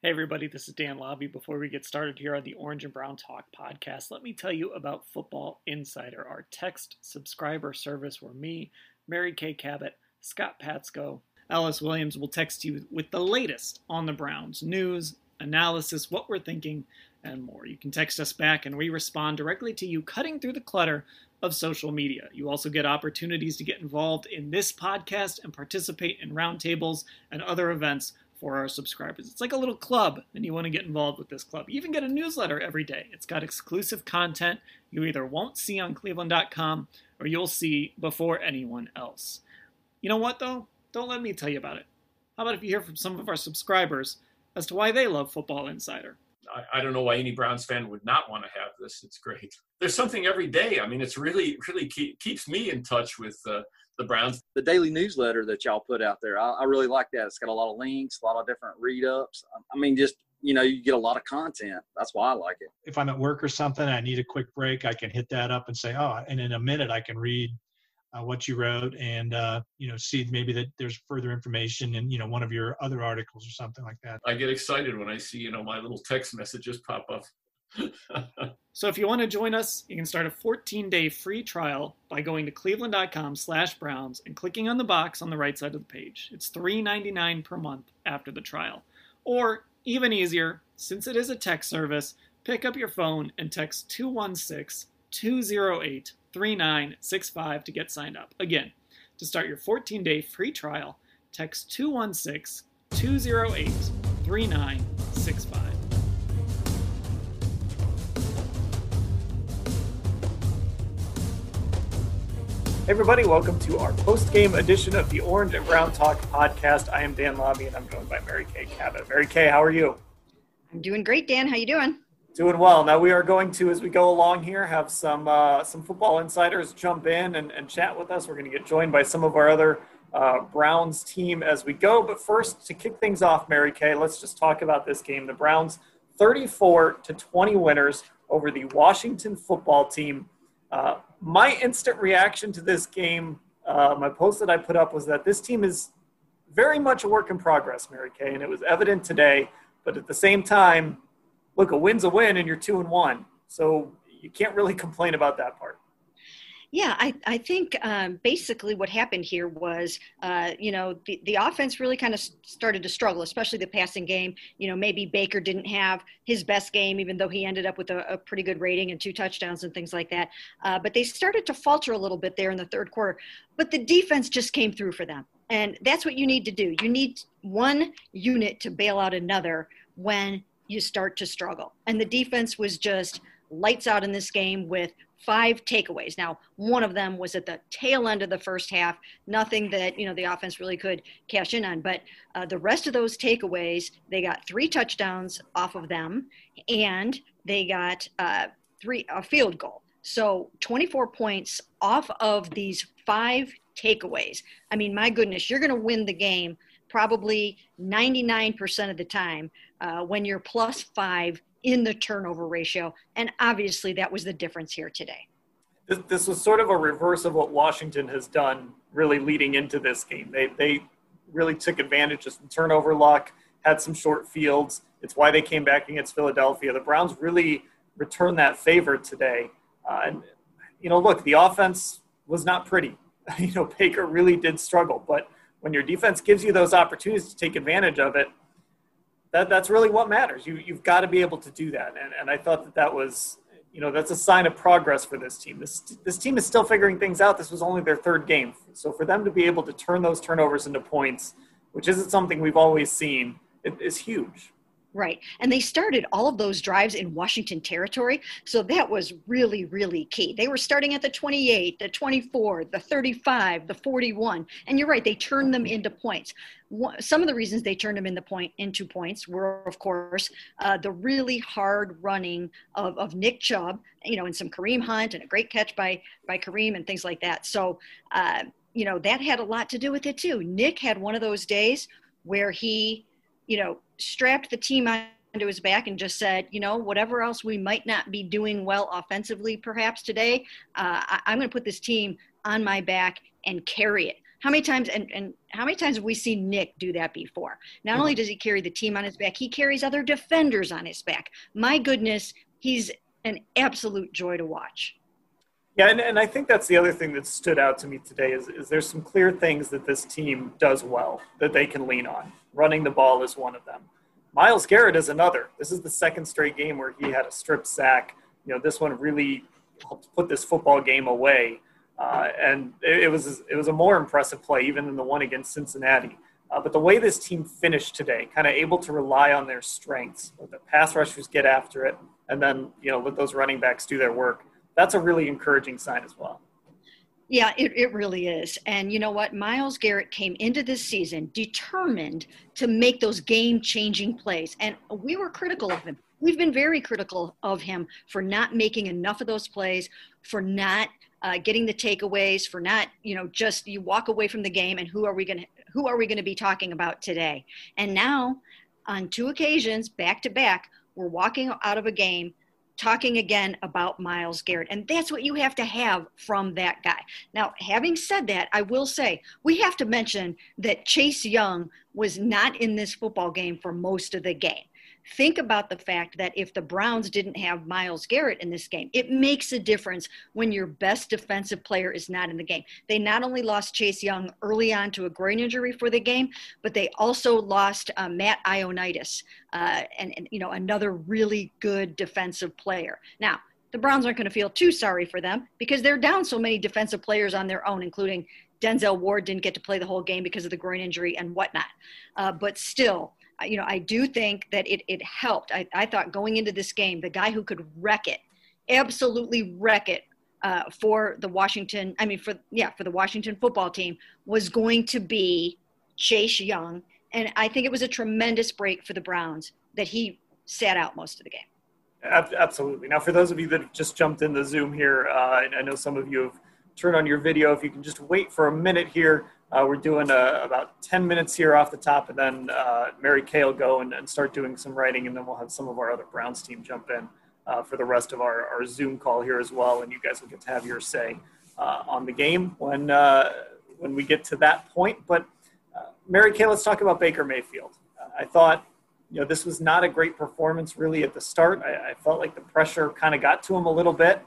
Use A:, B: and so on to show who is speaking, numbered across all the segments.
A: Hey everybody, this is Dan Labbe. Before we get started here on the Orange and Brown Talk podcast, let me tell you about Football Insider, our text subscriber service where me, Mary Kay Cabot, Scott Patsko, Ellis Williams will text you with the latest on the Browns news, analysis, what we're thinking, and more. You can text us back and we respond directly to you, cutting through the clutter of social media. You also get opportunities to get involved in this podcast and participate in roundtables and other events for our subscribers. It's like a little club, and you want to get involved with this club. You even get a newsletter every day. It's got exclusive content you either won't see on cleveland.com or you'll see before anyone else. You know what, though? Don't let me tell you about it. How about if you hear from some of our subscribers as to why they love Football Insider?
B: I, I don't know why any Browns fan would not want to have this. It's great. There's something every day. I mean, it's really, really keep, keeps me in touch with uh, the Browns.
C: The daily newsletter that y'all put out there, I, I really like that. It's got a lot of links, a lot of different read ups. I mean, just you know, you get a lot of content. That's why I like it.
D: If I'm at work or something, I need a quick break. I can hit that up and say, oh, and in a minute I can read uh, what you wrote and uh, you know see maybe that there's further information in you know one of your other articles or something like that.
B: I get excited when I see you know my little text messages pop up.
A: so if you want to join us, you can start a 14-day free trial by going to cleveland.com/browns and clicking on the box on the right side of the page. It's $3.99 per month after the trial. Or even easier, since it is a text service, pick up your phone and text 216 208 3965 to get signed up. Again, to start your 14 day free trial, text 216 208 3965. Everybody, welcome to our post-game edition of the Orange and Brown Talk podcast. I am Dan Labbe, and I'm joined by Mary Kay Cabot. Mary Kay, how are you?
E: I'm doing great, Dan. How you doing?
A: Doing well. Now we are going to, as we go along here, have some uh, some football insiders jump in and, and chat with us. We're going to get joined by some of our other uh, Browns team as we go. But first, to kick things off, Mary Kay, let's just talk about this game. The Browns, 34 to 20 winners over the Washington football team. Uh, my instant reaction to this game, uh, my post that I put up was that this team is very much a work in progress, Mary Kay, and it was evident today. But at the same time, look, a win's a win and you're two and one. So you can't really complain about that part.
E: Yeah, I, I think um, basically what happened here was, uh, you know, the, the offense really kind of started to struggle, especially the passing game. You know, maybe Baker didn't have his best game, even though he ended up with a, a pretty good rating and two touchdowns and things like that. Uh, but they started to falter a little bit there in the third quarter. But the defense just came through for them. And that's what you need to do. You need one unit to bail out another when you start to struggle. And the defense was just lights out in this game with five takeaways. Now, one of them was at the tail end of the first half, nothing that, you know, the offense really could cash in on. But uh, the rest of those takeaways, they got three touchdowns off of them and they got uh, three, a field goal. So 24 points off of these five takeaways. I mean, my goodness, you're going to win the game probably 99% of the time uh, when you're plus five in the turnover ratio. And obviously, that was the difference here today.
A: This, this was sort of a reverse of what Washington has done really leading into this game. They, they really took advantage of some turnover luck, had some short fields. It's why they came back against Philadelphia. The Browns really returned that favor today. Uh, and, you know, look, the offense was not pretty. you know, Baker really did struggle, but when your defense gives you those opportunities to take advantage of it, that, that's really what matters. You, you've got to be able to do that. And, and I thought that that was, you know, that's a sign of progress for this team. This, this team is still figuring things out. This was only their third game. So for them to be able to turn those turnovers into points, which isn't something we've always seen, it, is huge.
E: Right. And they started all of those drives in Washington territory. So that was really, really key. They were starting at the 28, the 24, the 35, the 41. And you're right, they turned them into points. Some of the reasons they turned them in the point, into points were, of course, uh, the really hard running of, of Nick Chubb, you know, and some Kareem Hunt and a great catch by, by Kareem and things like that. So, uh, you know, that had a lot to do with it too. Nick had one of those days where he, you know, strapped the team onto his back and just said, you know, whatever else we might not be doing well offensively, perhaps today, uh, I, I'm going to put this team on my back and carry it. How many times and, and how many times have we seen Nick do that before? Not only does he carry the team on his back, he carries other defenders on his back. My goodness, he's an absolute joy to watch.
A: Yeah, and, and I think that's the other thing that stood out to me today is, is there's some clear things that this team does well that they can lean on. Running the ball is one of them. Myles Garrett is another. This is the second straight game where he had a strip sack. You know, this one really helped put this football game away. Uh, and it, it, was it was a more impressive play even than the one against Cincinnati. Uh, but the way this team finished today, kind of able to rely on their strengths, let the pass rushers get after it, and then you know let those running backs do their work. That's a really encouraging sign as well.
E: Yeah, it, it really is. And you know what? Myles Garrett came into this season determined to make those game changing plays. And we were critical of him. We've been very critical of him for not making enough of those plays, for not uh, getting the takeaways, for not, you know, just you walk away from the game and who are we going to who are we going to be talking about today? And now, on two occasions, back to back, we're walking out of a game talking again about Myles Garrett. And that's what you have to have from that guy. Now, having said that, I will say we have to mention that Chase Young was not in this football game for most of the game think about the fact that if the Browns didn't have Myles Garrett in this game, it makes a difference when your best defensive player is not in the game. They not only lost Chase Young early on to a groin injury for the game, but they also lost uh, Matt Ioannidis, uh, and, and you know another really good defensive player. Now, the Browns aren't going to feel too sorry for them because they're down so many defensive players on their own, including Denzel Ward didn't get to play the whole game because of the groin injury and whatnot. Uh, but still, you know, I do think that it, it helped. I, I thought going into this game, the guy who could wreck it, absolutely wreck it uh, for the Washington, I mean, for, yeah, for the Washington football team was going to be Chase Young. And I think it was a tremendous break for the Browns that he sat out most of the game.
A: Absolutely. Now, for those of you that just jumped in the Zoom here, uh, I know some of you have turned on your video. If you can just wait for a minute here, uh, we're doing uh, about 10 minutes here off the top, and then uh, Mary Kay will go and, and, start doing some writing, and then we'll have some of our other Browns team jump in uh, for the rest of our, our Zoom call here as well, and you guys will get to have your say uh, on the game when, uh, when we get to that point. But Mary Kay, let's talk about Baker Mayfield. I thought, you know, this was not a great performance really at the start. I, I felt like the pressure kind of got to him a little bit.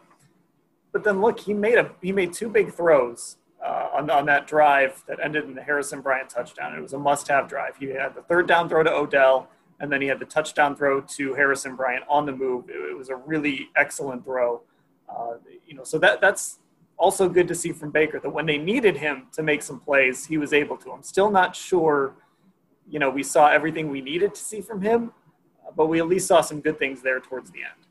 A: But then look, he made a he made two big throws uh, on, on that drive that ended in the Harrison Bryant touchdown. It was a must-have drive. He had the third down throw to Odell, and then he had the touchdown throw to Harrison Bryant on the move. It, it was a really excellent throw. Uh, you know, so that that's also good to see from Baker that when they needed him to make some plays, he was able to. I'm still not sure. You know, we saw everything we needed to see from him, but we at least saw some good things there towards the end.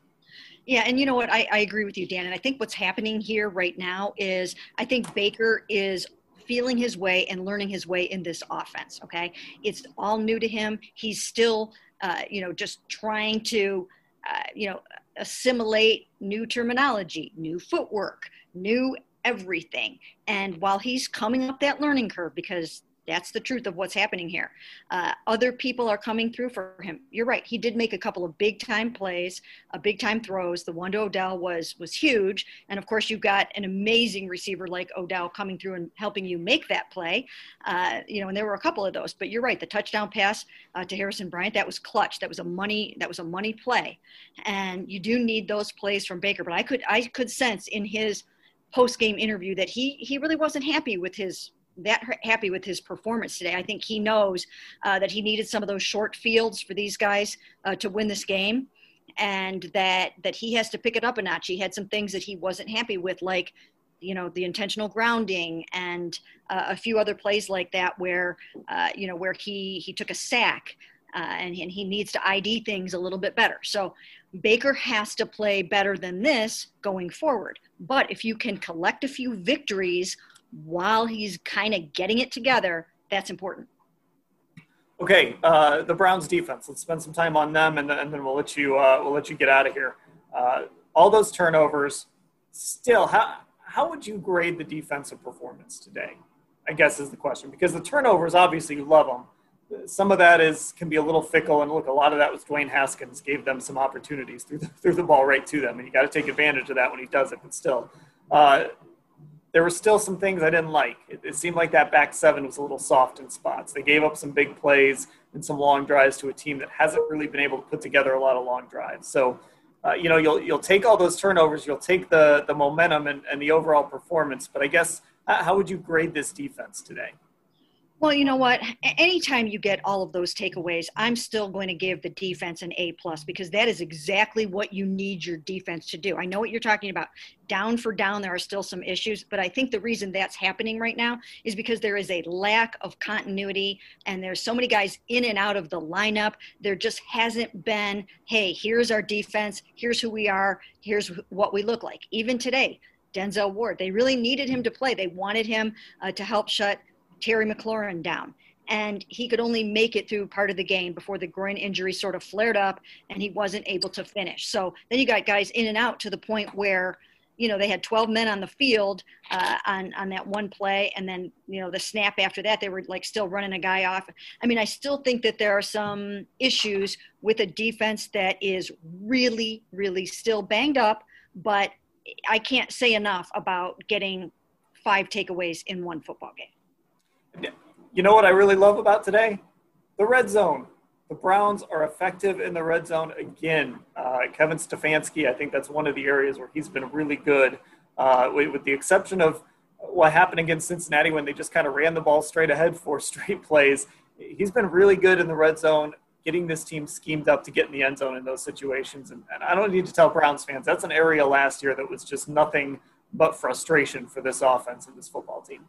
E: Yeah, and you know what? I, I agree with you, Dan. And I think what's happening here right now is I think Baker is feeling his way and learning his way in this offense. Okay, it's all new to him. He's still, uh, you know, just trying to, uh, you know, assimilate new terminology, new footwork, new everything. And while he's coming up that learning curve, because that's the truth of what's happening here. Uh, other people are coming through for him. You're right. He did make a couple of big time plays, a big time throws. The one to Odell was was huge, and of course you've got an amazing receiver like Odell coming through and helping you make that play. Uh, you know, and there were a couple of those. But you're right. The touchdown pass uh, to Harrison Bryant that was clutch. That was a money that was a money play, and you do need those plays from Baker. But I could I could sense in his post game interview that he he really wasn't happy with his that happy with his performance today. I think he knows uh, that he needed some of those short fields for these guys uh, to win this game, and that that he has to pick it up a notch. He had some things that he wasn't happy with, like you know the intentional grounding and uh, a few other plays like that, where uh, you know where he he took a sack. Uh, and, and he needs to ID things a little bit better. So Baker has to play better than this going forward. But if you can collect a few victories while he's kind of getting it together, that's important.
A: Okay, uh, the Browns defense. Let's spend some time on them, and then, and then we'll let you uh, we'll let you get out of here. Uh, all those turnovers. Still, how how would you grade the defensive performance today? I guess is the question because the turnovers obviously you love them. Some of that is can be a little fickle, and look, a lot of that was Dwayne Haskins gave them some opportunities through the, through the ball right to them, and you got to take advantage of that when he does it. But still, uh, there were still some things I didn't like. It, it, seemed like that back seven was a little soft in spots. They gave up some big plays and some long drives to a team that hasn't really been able to put together a lot of long drives. So, uh, you know, you'll you'll take all those turnovers, you'll take the the momentum and, and the overall performance. But I guess how would you grade this defense today?
E: Well, you know what? Anytime you get all of those takeaways, I'm still going to give the defense an A plus because that is exactly what you need your defense to do. I know what you're talking about. Down for down, there are still some issues, but I think the reason that's happening right now is because there is a lack of continuity and there's so many guys in and out of the lineup. There just hasn't been, hey, here's our defense, here's who we are, here's what we look like. Even today, Denzel Ward, they really needed him to play. They wanted him uh, to help shut Terry McLaurin down. And he could only make it through part of the game before the groin injury sort of flared up and he wasn't able to finish. So then you got guys in and out to the point where, you know, they had 12 men on the field uh, on, on that one play. And then, you know, the snap after that, they were like still running a guy off. I mean, I still think that there are some issues with a defense that is really, really still banged up, but I can't say enough about getting five takeaways in one football game.
A: You know what I really love about today? The red zone. The Browns are effective in the red zone again. Uh, Kevin Stefanski, I think that's one of the areas where he's been really good, uh, with, the exception of what happened against Cincinnati when they just kind of ran the ball straight ahead for straight plays. He's been really good in the red zone, getting this team schemed up to get in the end zone in those situations. And, and I don't need to tell Browns fans that's an area last year that was just nothing but frustration for this offense and this football team.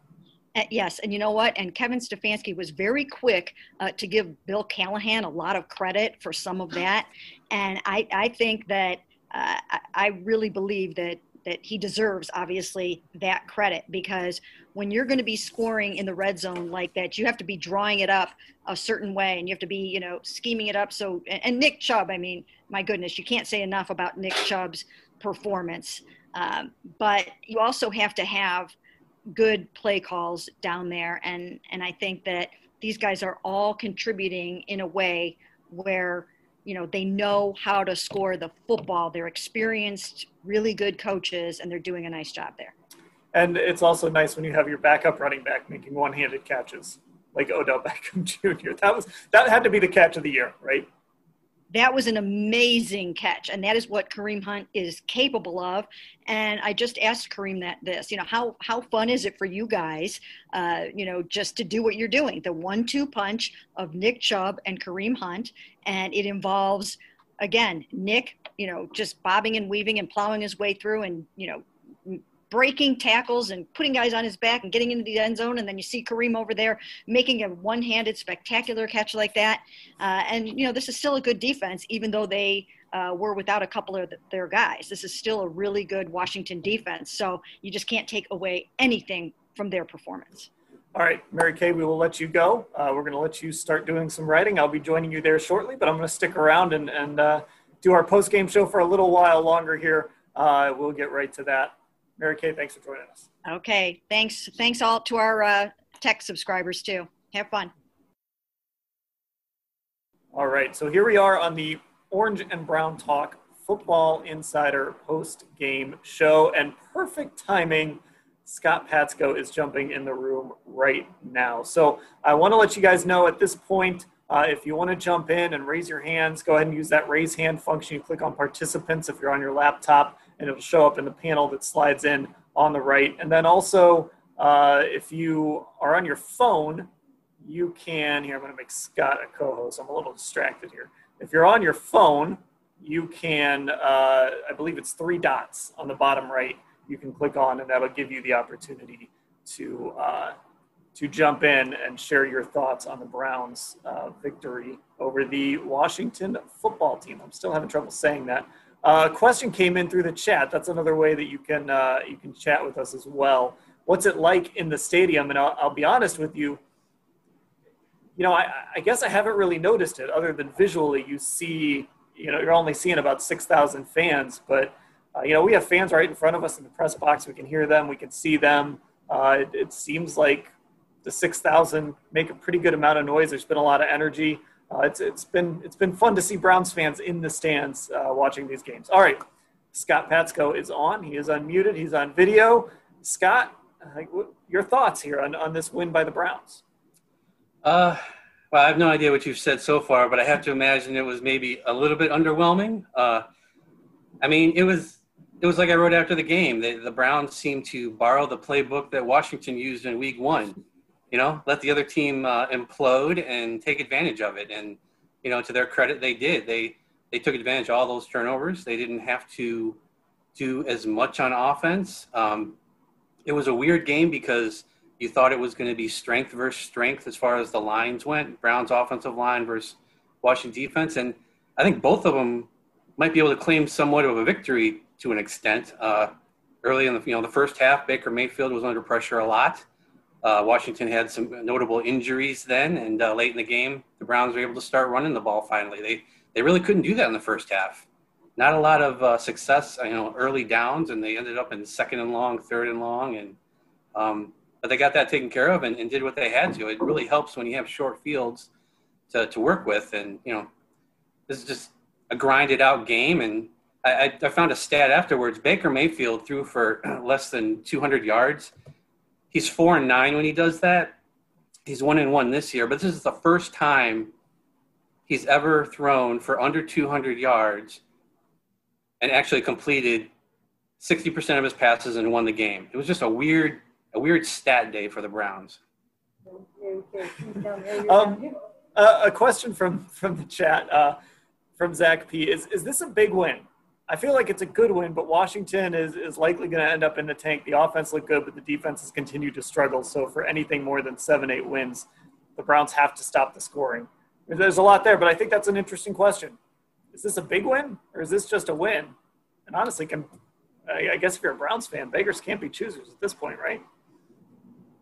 E: Uh, yes, and you know what? And Kevin Stefanski was very quick uh, to give Bill Callahan a lot of credit for some of that, and I, I think that uh, I really believe that that he deserves obviously that credit because when you're going to be scoring in the red zone like that, you have to be drawing it up a certain way, and you have to be you know scheming it up. So and, and Nick Chubb, I mean, my goodness, you can't say enough about Nick Chubb's performance. Um, but you also have to have good play calls down there and and I think that these guys are all contributing in a way where you know they know how to score the football they're experienced really good coaches and they're doing a nice job there
A: and it's also nice when you have your backup running back making one-handed catches like Odell Beckham Jr. That was that had to be the catch of the year, right?
E: That was an amazing catch and that is what kareem hunt is capable of. And i just asked kareem that this you know how how fun is it for you guys uh, you know just to do what you're doing the one two punch of nick chubb and kareem hunt. And it involves again nick you know just bobbing and weaving and plowing his way through and you know breaking tackles and putting guys on his back and getting into the end zone. And then you see Kareem over there making a one handed spectacular catch like that. Uh, and, you know, this is still a good defense, even though they uh, were without a couple of their guys. This is still a really good Washington defense. So you just can't take away anything from their performance.
A: All right, Mary Kay, we will let you go. Uh, we're going to let you start doing some writing. I'll be joining you there shortly, but I'm going to stick around and, and uh, do our post game show for a little while longer here. Uh, we'll get right to that. Mary Kay, thanks for joining us.
E: Okay, thanks. Thanks all to our uh, tech subscribers too. Have fun.
A: All right, so here we are on the Orange and Brown Talk Football Insider post game show, and perfect timing. Scott Patsko is jumping in the room right now. So I want to let you guys know at this point uh, if you want to jump in and raise your hands, go ahead and use that raise hand function. You click on participants if you're on your laptop and it'll show up in the panel that slides in on the right. And then also Uh, if you are on your phone, you can. Here, I'm to make Scott a co-host. I'm a little distracted here. If you're on your phone, you can. Uh, I believe it's three dots on the bottom right. You can click on, and that'll give you the opportunity to uh, to jump in and share your thoughts on the Browns' uh, victory over the Washington football team. I'm still having trouble saying that. Uh, a question came in through the chat. That's another way that you can uh, you can chat with us as well. What's it like in the stadium? And I'll, I'll be honest with you. You know, I, I, guess I haven't really noticed it other than visually. You see, you know, you're only seeing about six thousand fans, but uh, you know, we have fans right in front of us in the press box. We can hear them. We can see them. Uh, it, it seems like the 6,000 make a pretty good amount of noise. There's been a lot of energy. Uh, it's, it's been it's been fun to see Browns fans in the stands uh, watching these games. All right, Scott Patsko is on. He is unmuted. He's on video. Scott, uh, your thoughts here on, on this win by the Browns?
F: Uh, well, I have no idea what you've said so far, but I have to imagine it was maybe a little bit underwhelming. Uh, I mean, it was it was like I wrote after the game. They, the Browns seemed to borrow the playbook that Washington used in Week One you know, let the other team uh, implode and take advantage of it. And you know, to their credit, they did. They they took advantage of all those turnovers. They didn't have to do as much on offense. Um, it was a weird game because you thought it was going to be strength versus strength as far as the lines went. Browns offensive line versus Washington defense, and I think both of them might be able to claim somewhat of a victory to an extent. Uh, early in the you know the first half, Baker Mayfield was under pressure a lot. Uh, Washington had some notable injuries then, and uh, late in the game, the Browns were able to start running the ball finally. They they really couldn't do that in the first half. Not a lot of uh, success, you know, early downs, and they ended up in second and long, third and long, and um, but they got that taken care of and, and, did what they had to. It really helps when you have short fields to, to work with, and you know, this is just a grinded out game. And I, I found a stat afterwards: Baker Mayfield threw for less than 200 yards he's four and nine when he does that. He's one and one this year, but this is the first time he's ever thrown for under 200 yards and actually completed 60% of his passes and won the game. It was just a weird, a weird stat day for the Browns.
A: um, uh, a question from from the chat uh, from Zach P. Is is this a big win? I feel like it's a good win, but Washington is, is likely going to end up in the tank. The offense looked good, but the defense has continued to struggle. So for anything more than seven, eight wins, the Browns have to stop the scoring. There's a lot there, but I think that's an interesting question. Is this a big win or is this just a win? And honestly, can, I guess if you're a Browns fan, beggars can't be choosers at this point, right?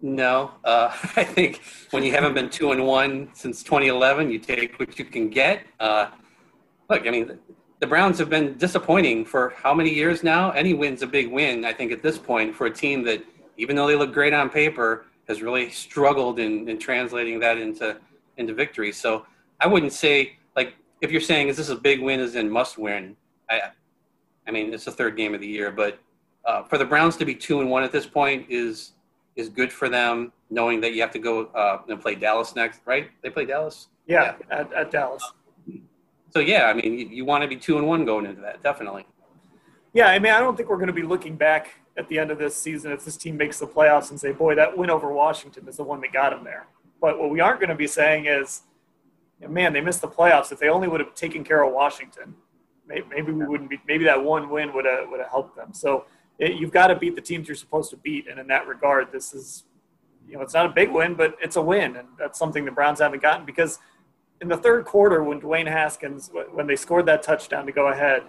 F: No, uh, I think when you haven't been two and one since 2011, you take what you can get. Uh, look, I mean, the Browns have been disappointing for how many years now? Any win's a big win, I think, at this point for a team that, even though they look great on paper, has really struggled in, in translating that into into victory. So I wouldn't say like if you're saying is this a big win, is in must win. I, I mean it's the third game of the year, but uh, for the Browns to be two and one at this point is is good for them, knowing that you have to go uh, and play Dallas next, right? They play Dallas.
A: Yeah, yeah. At, at Dallas
F: so yeah, I mean, you, you want to be two and one going into that, definitely.
A: Yeah, I mean, I don't think we're going to be looking back at the end of this season if this team makes the playoffs and say, "Boy, that win over Washington is the one that got them there." But what we aren't going to be saying is, "Man, they missed the playoffs. If they only would have taken care of Washington, maybe we wouldn't be. Maybe that one win would have would have helped them." So it, you've got to beat the teams you're supposed to beat, and in that regard, this is, you know, it's not a big win, but it's a win, and that's something the Browns haven't gotten because in the third quarter when Dwayne Haskins when they scored that touchdown to go ahead,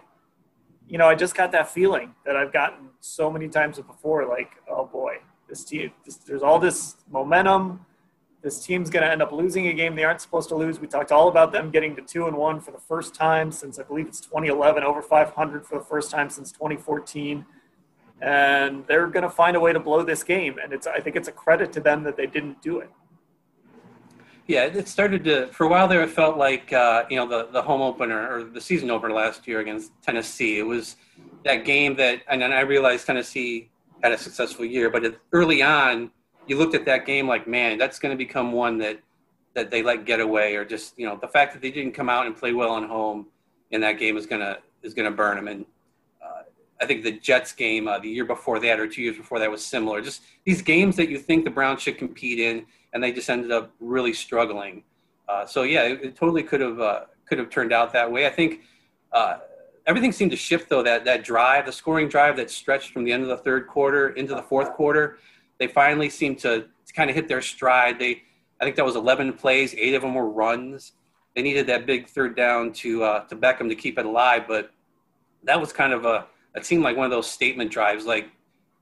A: you know, I just got that feeling that I've gotten so many times before. Like, oh boy, this team, this, there's all this momentum. This team's going to end up losing a game they aren't supposed to lose. We talked all about them getting to two and one for the first time since I believe it's 2011, over 500 for the first time since 2014, and they're going to find a way to blow this game. And it's I think it's a credit to them that they didn't do it.
F: Yeah, it started to for a while there. It felt like uh, you know the the home opener or the season opener last year against Tennessee. It was that game that, and then I realized Tennessee had a successful year, but it, early on, you looked at that game like, man, that's going to become one that that they let get away, or just you know the fact that they didn't come out and play well on home in that game is gonna is gonna burn them. And uh, I think the Jets game uh, the year before that or two years before that was similar. Just these games that you think the Browns should compete in, and they just ended up really struggling. Uh, so yeah, it, it, totally could have uh, could have turned out that way. I think uh, everything seemed to shift though. That that drive, the scoring drive that stretched from the end of the third quarter into the fourth quarter, they finally seemed to, to kind of hit their stride. They I think that was 11 plays, eight of them were runs. They needed that big third down to uh, to Beckham to keep it alive, but that was kind of a it seemed like one of those statement drives, like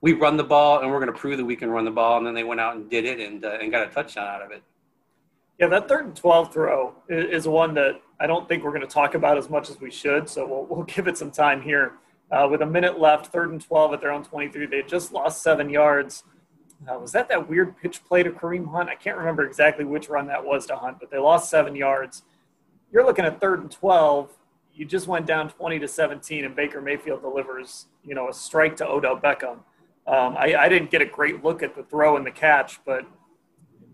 F: we run the ball and we're going to prove that we can run the ball, and then they went out and did it and uh, and got a touchdown out of it.
A: Yeah, that third and 12 throw is one that I don't think we're going to talk about as much as we should. So we'll, we'll give it some time here. Uh, with a minute left, third and 12 at their own 23, they just lost seven yards. Uh, was that that weird pitch play to Kareem Hunt? I can't remember exactly which run that was to Hunt, but they lost seven yards. You're looking at third and 12. You just went down 20 to 17, and Baker Mayfield delivers, you know, a strike to Odell Beckham. Um, I, I didn't get a great look at the throw and the catch, but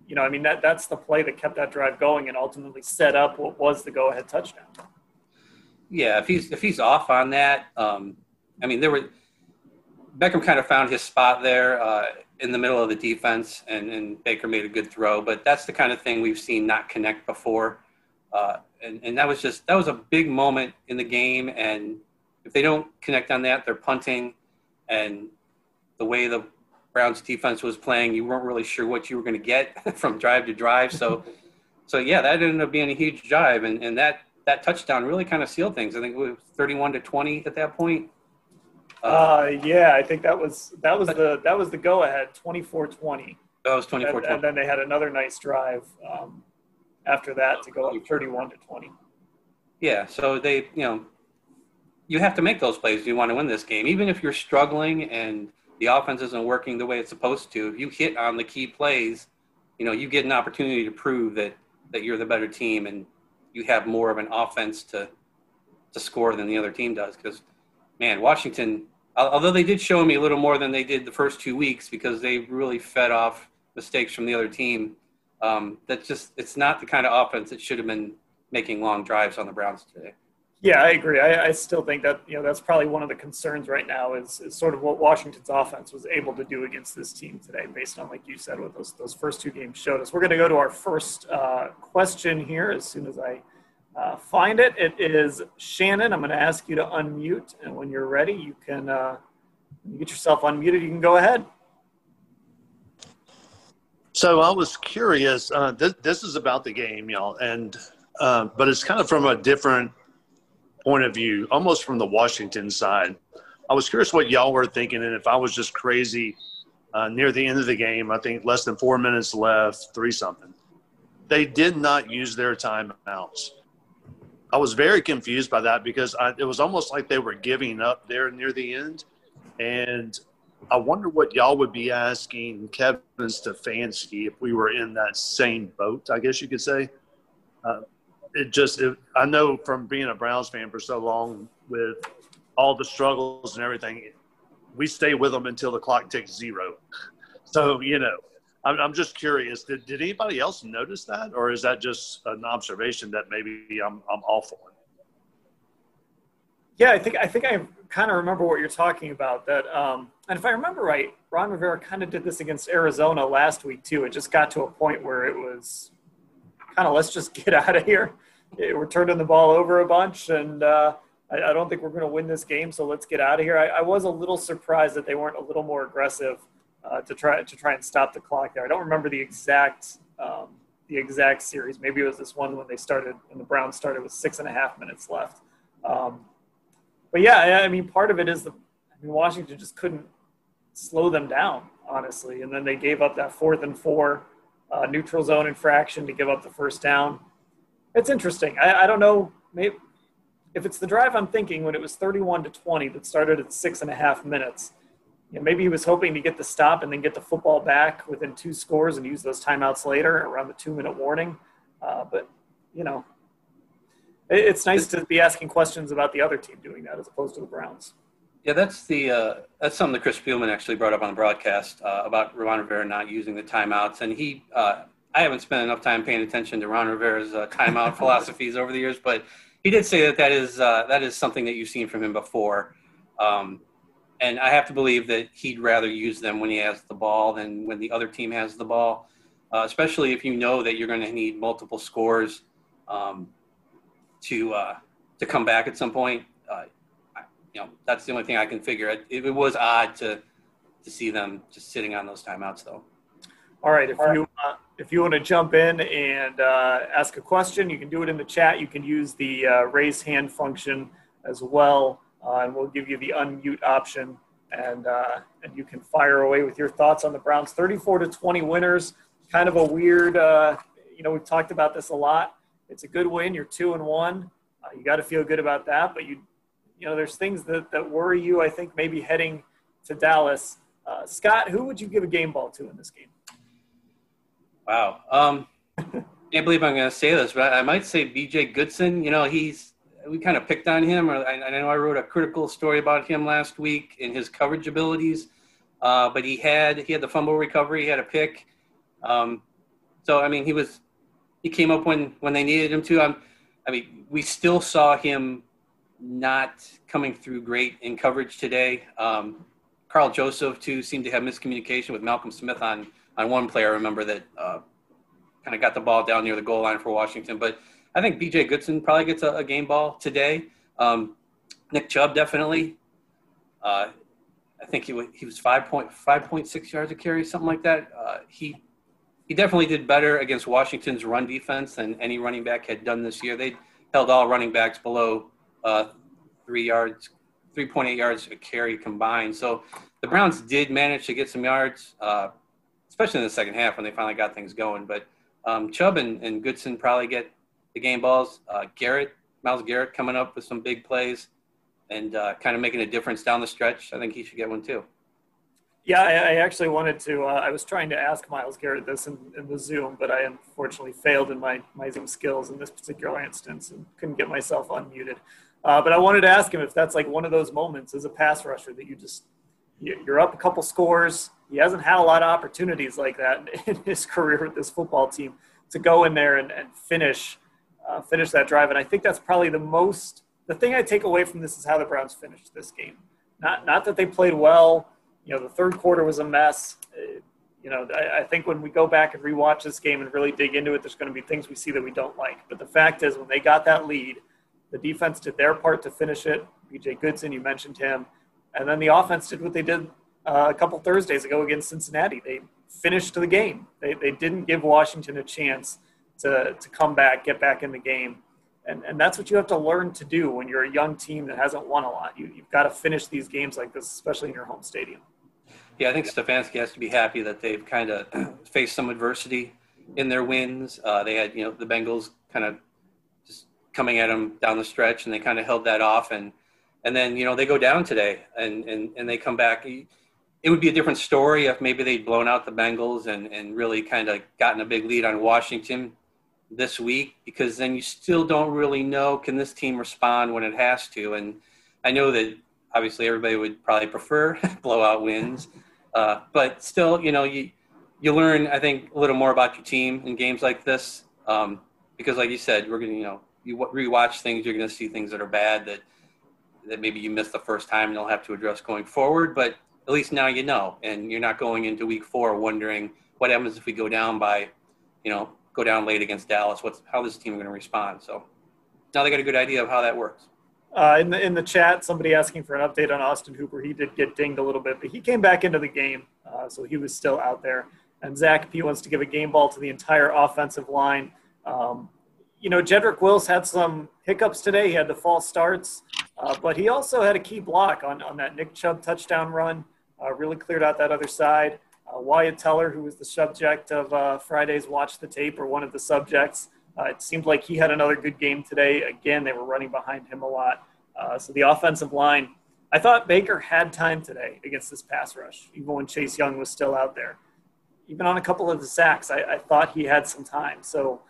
A: you know, I mean, that that's the play that kept that drive going and ultimately set up what was the go-ahead touchdown.
F: Yeah, if he's if he's off on that, um, I mean, there were Beckham kind of found his spot there uh, in the middle of the defense, and, and Baker made a good throw. But that's the kind of thing we've seen not connect before, uh, and and that was just that was a big moment in the game. And if they don't connect on that, they're punting, and the way the Browns defense was playing, you weren't really sure what you were going to get from drive to drive. So, so yeah, that ended up being a huge drive, and, and that that touchdown really kind of sealed things. I think it was 31 to 20 at that point.
A: Uh, uh yeah, I think that was that was the that was the go ahead 24-20.
F: That was 24
A: and, and, then they had another nice drive um, after that to go up 31 to 20.
F: Yeah, so they, you know, you have to make those plays if you want to win this game, even if you're struggling and – the offense isn't working the way it's supposed to, if you hit on the key plays, you know, you get an opportunity to prove that that you're the better team and you have more of an offense to to score than the other team does. Because, man, Washington, although they did show me a little more than they did the first two weeks because they really fed off mistakes from the other team. Um, that's just it's not the kind of offense that should have been making long drives on the Browns today.
A: Yeah, I agree. I, I, still think that you know that's probably one of the concerns right now is, is sort of what Washington's offense was able to do against this team today, based on like you said what those those first two games showed us. We're going to go to our first uh, question here as soon as I uh, find it. It is Shannon. I'm going to ask you to unmute, and when you're ready, you can uh, get yourself unmuted. You can go ahead.
G: So I was curious. Uh, this, this is about the game, y'all, and uh, but it's kind of from a different point of view, almost from the Washington side. I was curious what y'all were thinking, and if I was just crazy uh, near the end of the game. I think less than four minutes left, three something. They did not use their timeouts. I was very confused by that because I, it was almost like they were giving up there near the end. And I wonder what y'all would be asking Kevin Stefanski if we were in that same boat, I guess you could say. Uh, it just it, I know from being a Browns fan for so long with all the struggles and everything, we stay with them until the clock ticks zero. So you know, I'm, I'm just curious. Did, did anybody else notice that, or is that just an observation that maybe I'm I'm off on?
A: Yeah, I think I think I kind of remember what you're talking about. That, um, and if I remember right, Ron Rivera kind of did this against Arizona last week too. It just got to a point where it was kind of let's just get out of here we're turning the ball over a bunch, and uh, I, I, don't think we're going to win this game. So let's get out of here. I, I, was a little surprised that they weren't a little more aggressive uh, to try to try and stop the clock there. I don't remember the exact um, the exact series. Maybe it was this one when they started when the Browns started with six and a half minutes left. Um, but yeah, I mean, part of it is the I mean, Washington just couldn't slow them down, honestly, and then they gave up that fourth and four uh, neutral zone infraction to give up the first down it's interesting. I, I don't know maybe if it's the drive I'm thinking when it was 31 to 20 that started at six and a half minutes. You know, maybe he was hoping to get the stop and then get the football back within two scores and use those timeouts later around the two minute warning. Uh, but you know, it, it's nice to be asking questions about the other team doing that as opposed to the Browns.
F: Yeah, that's the uh, that's something that Chris Spielman actually brought up on the broadcast uh, about Ron Rivera not using the timeouts, and he uh, I haven't spent enough time paying attention to Ron Rivera's uh, timeout philosophies over the years, but he did say that that is uh, that is something that you've seen from him before. Um, and I have to believe that he'd rather use them when he has the ball than when the other team has the ball, uh, especially if you know that you're going to need multiple scores um, to uh, to come back at some point. Uh, I, you know, that's the only thing I can figure. It, it, was odd to to see them just sitting on those timeouts, though.
A: All right, if you uh, if you want to jump in and uh, ask a question, you can do it in the chat. You can use the uh, raise hand function as well, uh, and we'll give you the unmute option, and uh, and you can fire away with your thoughts on the Browns. 34 to 20 winners. Kind of a weird. Uh, you know, we've talked about this a lot. It's a good win. You're two and one. you got to feel good about that, but you, you know, there's things that that worry you. I think maybe heading to Dallas. Scott, who would you give a game ball to in this game?
F: Wow. Um, can't believe I'm going to say this, but I might say B.J. Goodson. You know, he's we kind of picked on him. Or I, I, know I wrote a critical story about him last week in his coverage abilities, uh, but he had he had the fumble recovery, he had a pick. Um, so I mean, he was he came up when when they needed him to. Um, I mean, we still saw him not coming through great in coverage today. Um, Karl Joseph too seemed to have miscommunication with Malcolm Smith on on one player. I remember that uh, kind of got the ball down near the goal line for Washington. But I think B.J. Goodson probably gets a, a game ball today. Um, Nick Chubb definitely. Uh, I think he was, he was 5.5.6 yards a carry, something like that. Uh, he he definitely did better against Washington's run defense than any running back had done this year. They held all running backs below uh, three yards, 3.8 yards a carry combined. So the Browns did manage to get some yards. Uh, especially in the second half when they finally got things going. But um, Chubb and, and, Goodson probably get the game balls. Uh, Garrett, Myles Garrett coming up with some big plays and uh, kind of making a difference down the stretch. I think he should get one too.
A: Yeah, I, I actually wanted to. Uh, I was trying to ask Myles Garrett this in, in, the Zoom, but I unfortunately failed in my, my Zoom skills in this particular instance and couldn't get myself unmuted. Uh, but I wanted to ask him if that's like one of those moments as a pass rusher that you just you're up a couple scores. He hasn't had a lot of opportunities like that in his career with this football team to go in there and, and finish uh, finish that drive. And I think that's probably the most the thing I take away from this is how the Browns finished this game. Not not that they played well. You know, the third quarter was a mess. Uh, you know, I, I think when we go back and rewatch this game and really dig into it, there's going to be things we see that we don't like. But the fact is, when they got that lead, the defense did their part to finish it. B.J. Goodson, you mentioned him. And then the offense did what they did uh, a couple Thursdays ago against Cincinnati. They finished the game. They, they didn't give Washington a chance to, to come back, get back in the game. And, and that's what you have to learn to do when you're a young team that hasn't won a lot. You, you've got to finish these games like this, especially in your home stadium.
F: Yeah, I think Stefanski has to be happy that they've kind of faced some adversity in their wins. Uh, they had, you know, the Bengals kind of just coming at them down the stretch, and they kind of held that off. And and then you know they go down today and and, and they come back. It would be a different story if maybe they'd blown out the bengals and and really kind of gotten a big lead on washington this week because then you still don't really know can this team respond when it has to? And i know that obviously everybody would probably prefer blowout wins uh, but still you know you you learn i think a little more about your team in games like this um, because like you said we're gonna you know you rewatch things you're gonna see things that are bad that that maybe you missed the first time and you'll have to address going forward. But at least now you know, and you're not going into week four wondering what happens if we go down by, you know, go down late against Dallas. What's how this team going to respond? So now they got a good idea of how that works.
A: Uh, in the in the chat, somebody asking for an update on Austin Hooper. He did get dinged a little bit, but he came back into the game, uh, so he was still out there. And Zach P wants to give a game ball to the entire offensive line. Um, you know, Jedrick Wills had some hiccups today. He had the false starts. Uh, but he also had a key block on, on that Nick Chubb touchdown run, uh, really cleared out that other side. Uh, Wyatt Teller, who was the subject of uh, Friday's Watch the Tape, or one of the subjects, uh, it seemed like he had another good game today. Again, they were running behind him a lot. So the offensive line, I thought Baker had time today against this pass rush, even when Chase Young was still out there. Even on a couple of the sacks, I, I thought he had some time. So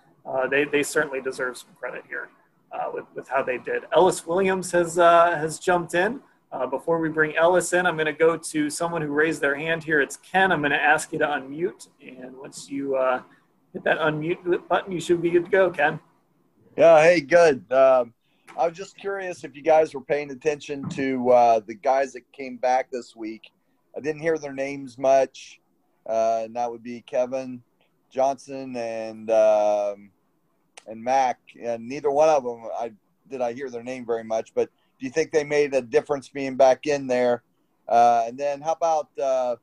A: they, they certainly deserve some credit here uh, with, with how they did. Ellis Williams has, uh, has jumped in. Uh, before we bring Ellis in, I'm going to go to someone who raised their hand here. It's Ken. I'm going to ask you to unmute. And once you uh, hit that unmute button, you should be good to go, Ken.
H: Yeah, hey, good. Um, I was just curious if you guys were paying attention to uh, the guys that came back this week. I didn't hear their names much, uh, and that would be Kevin Johnson and um, and Mack. And neither one of them I did I hear their name very much. But do you think they made a difference being back in there? Uh, and then how about uh,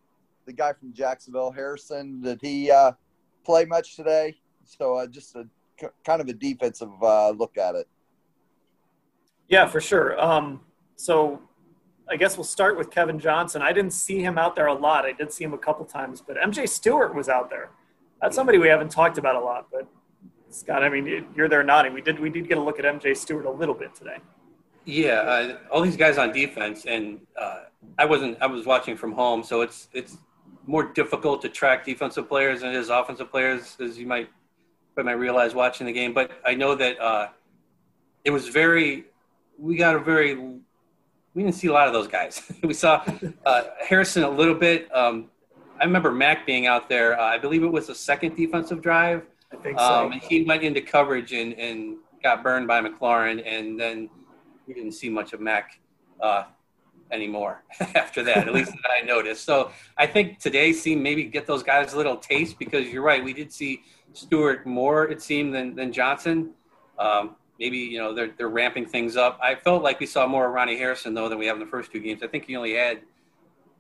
H: the guy from Jacksonville, Harrison? Did he uh, play much today? So uh, just a kind of a defensive uh, look at it.
A: Yeah, for sure. Um, so I guess we'll start with Kevin Johnson. I didn't see him out there a lot. I did see him a couple times, but MJ Stewart was out there. That's somebody we haven't talked about a lot, but Scott, I mean, you're there nodding. We did we did get a look at MJ Stewart a little bit today.
F: Yeah, uh, all these guys on defense, and uh, I wasn't. I was watching from home, so it's it's more difficult to track defensive players than it is offensive players, as you might I might realize watching the game. But I know that uh, it was very. We got a very. We didn't see a lot of those guys. we saw uh, Harrison a little bit. Um, I remember Mack being out there. Uh, I believe it was the second defensive drive.
A: Think so. Um,
F: he went into coverage and, and got burned by McLaurin, and then we didn't see much of Mack uh, anymore after that, at least that I noticed. So I think today seemed maybe get those guys a little taste because you're right. We did see Stewart more, it seemed, than, than Johnson. Um, maybe, you know, they're, they're ramping things up. I felt like we saw more of Ronnie Harrison, though, than we have in the first two games. I think he only had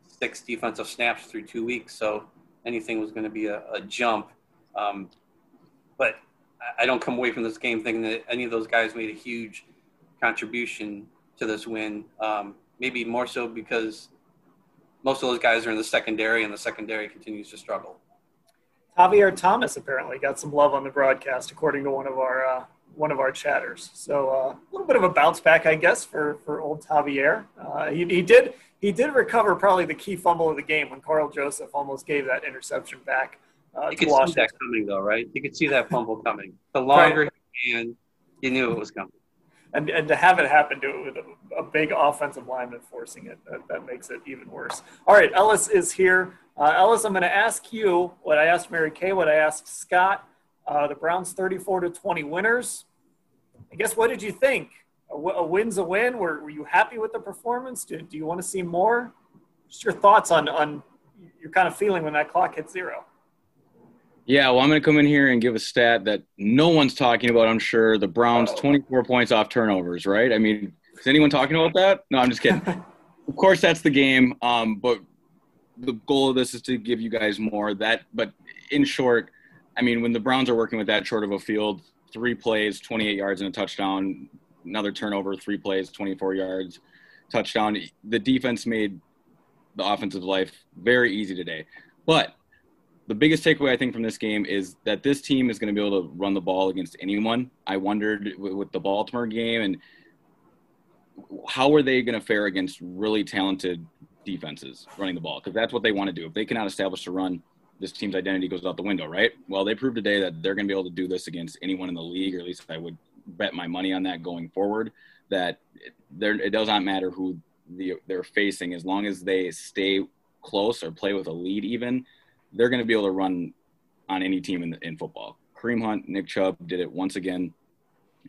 F: six defensive snaps through two weeks. So anything was going to be a, a jump. Um, but I don't come away from this game thinking that any of those guys made a huge contribution to this win. Um, maybe more so because most of those guys are in the secondary, and the secondary continues to struggle.
A: Tavierre Thomas apparently got some love on the broadcast, according to one of our uh, one of our chatters. So uh, a little bit of a bounce back, I guess, for for old Tavierre. Uh, he, he did he did recover probably the key fumble of the game when Karl Joseph almost gave that interception back.
F: Uh, you could see that coming, though, right? You could see that fumble coming. The longer right. he you knew it was coming.
A: And, and to have it happen to it with a, a big offensive lineman forcing it, that, that, makes it even worse. All right, Ellis is here. Uh, Ellis, I'm going to ask you what I asked Mary Kay, what I asked Scott. Uh, the Browns 34 to 20 winners. I guess what did you think? A, a win's a win. Were, were you happy with the performance? Do, do you want to see more? Just your thoughts on, on your kind of feeling when that clock hit zero.
I: Yeah, well, I'm going to come in here and give a stat that no one's talking about, I'm sure. The Browns, 24 points off turnovers, right? I mean, is anyone talking about that? No, I'm just kidding. of course, that's the game. Um, but the goal of this is to give you guys more. That, but in short, I mean, when the Browns are working with that short of a field, three plays, 28 yards and a touchdown, another turnover, three plays, 24 yards, touchdown. The defense made the offensive life very easy today. But the biggest takeaway I think from this game is that this team is going to be able to run the ball against anyone. I wondered with the Baltimore game and how are they going to fare against really talented defenses running the ball because that's what they want to do. If they cannot establish a run, this team's identity goes out the window, right? Well, they proved today that they're going to be able to do this against anyone in the league, or at least I would bet my money on that going forward. That it does not matter who the, they're facing as long as they stay close or play with a lead, even they're going to be able to run on any team in, in football. Kareem Hunt, Nick Chubb did it once again.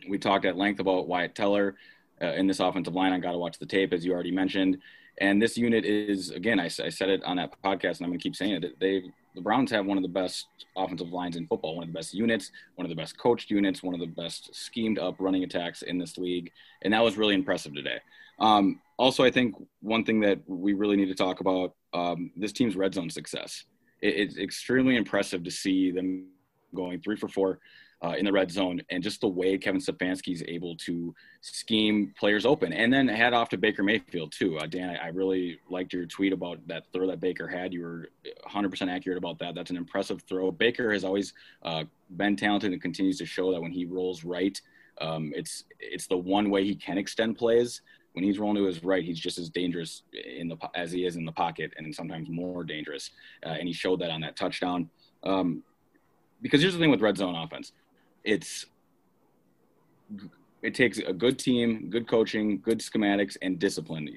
I: We talked at length about Wyatt Teller uh, in this offensive line. I got to watch the tape, as you already mentioned. And this unit is, again, I, I said it on that podcast, and I'm going to keep saying it. They, the Browns have one of the best offensive lines in football, one of the best units, one of the best coached units, one of the best schemed up running attacks in this league. And that was really impressive today. Um, also, I think one thing that we really need to talk about um, this team's red zone success it, it's extremely impressive to see them going three for four uh, in the red zone and just the way Kevin Stefanski is able to scheme players open. And then head off to Baker Mayfield too. Uh, Dan, I, I, really liked your tweet about that throw that Baker had. You were 100% accurate about that. That's an impressive throw. Baker has always uh, been talented and continues to show that when he rolls right, um, it's it's the one way he can extend plays when he's rolling to his right, he's just as dangerous in the as he is in the pocket, and sometimes more dangerous. Uh, and he showed that on that touchdown. Um, because here's the thing with red zone offense, it's it takes a good team, good coaching, good schematics, and discipline.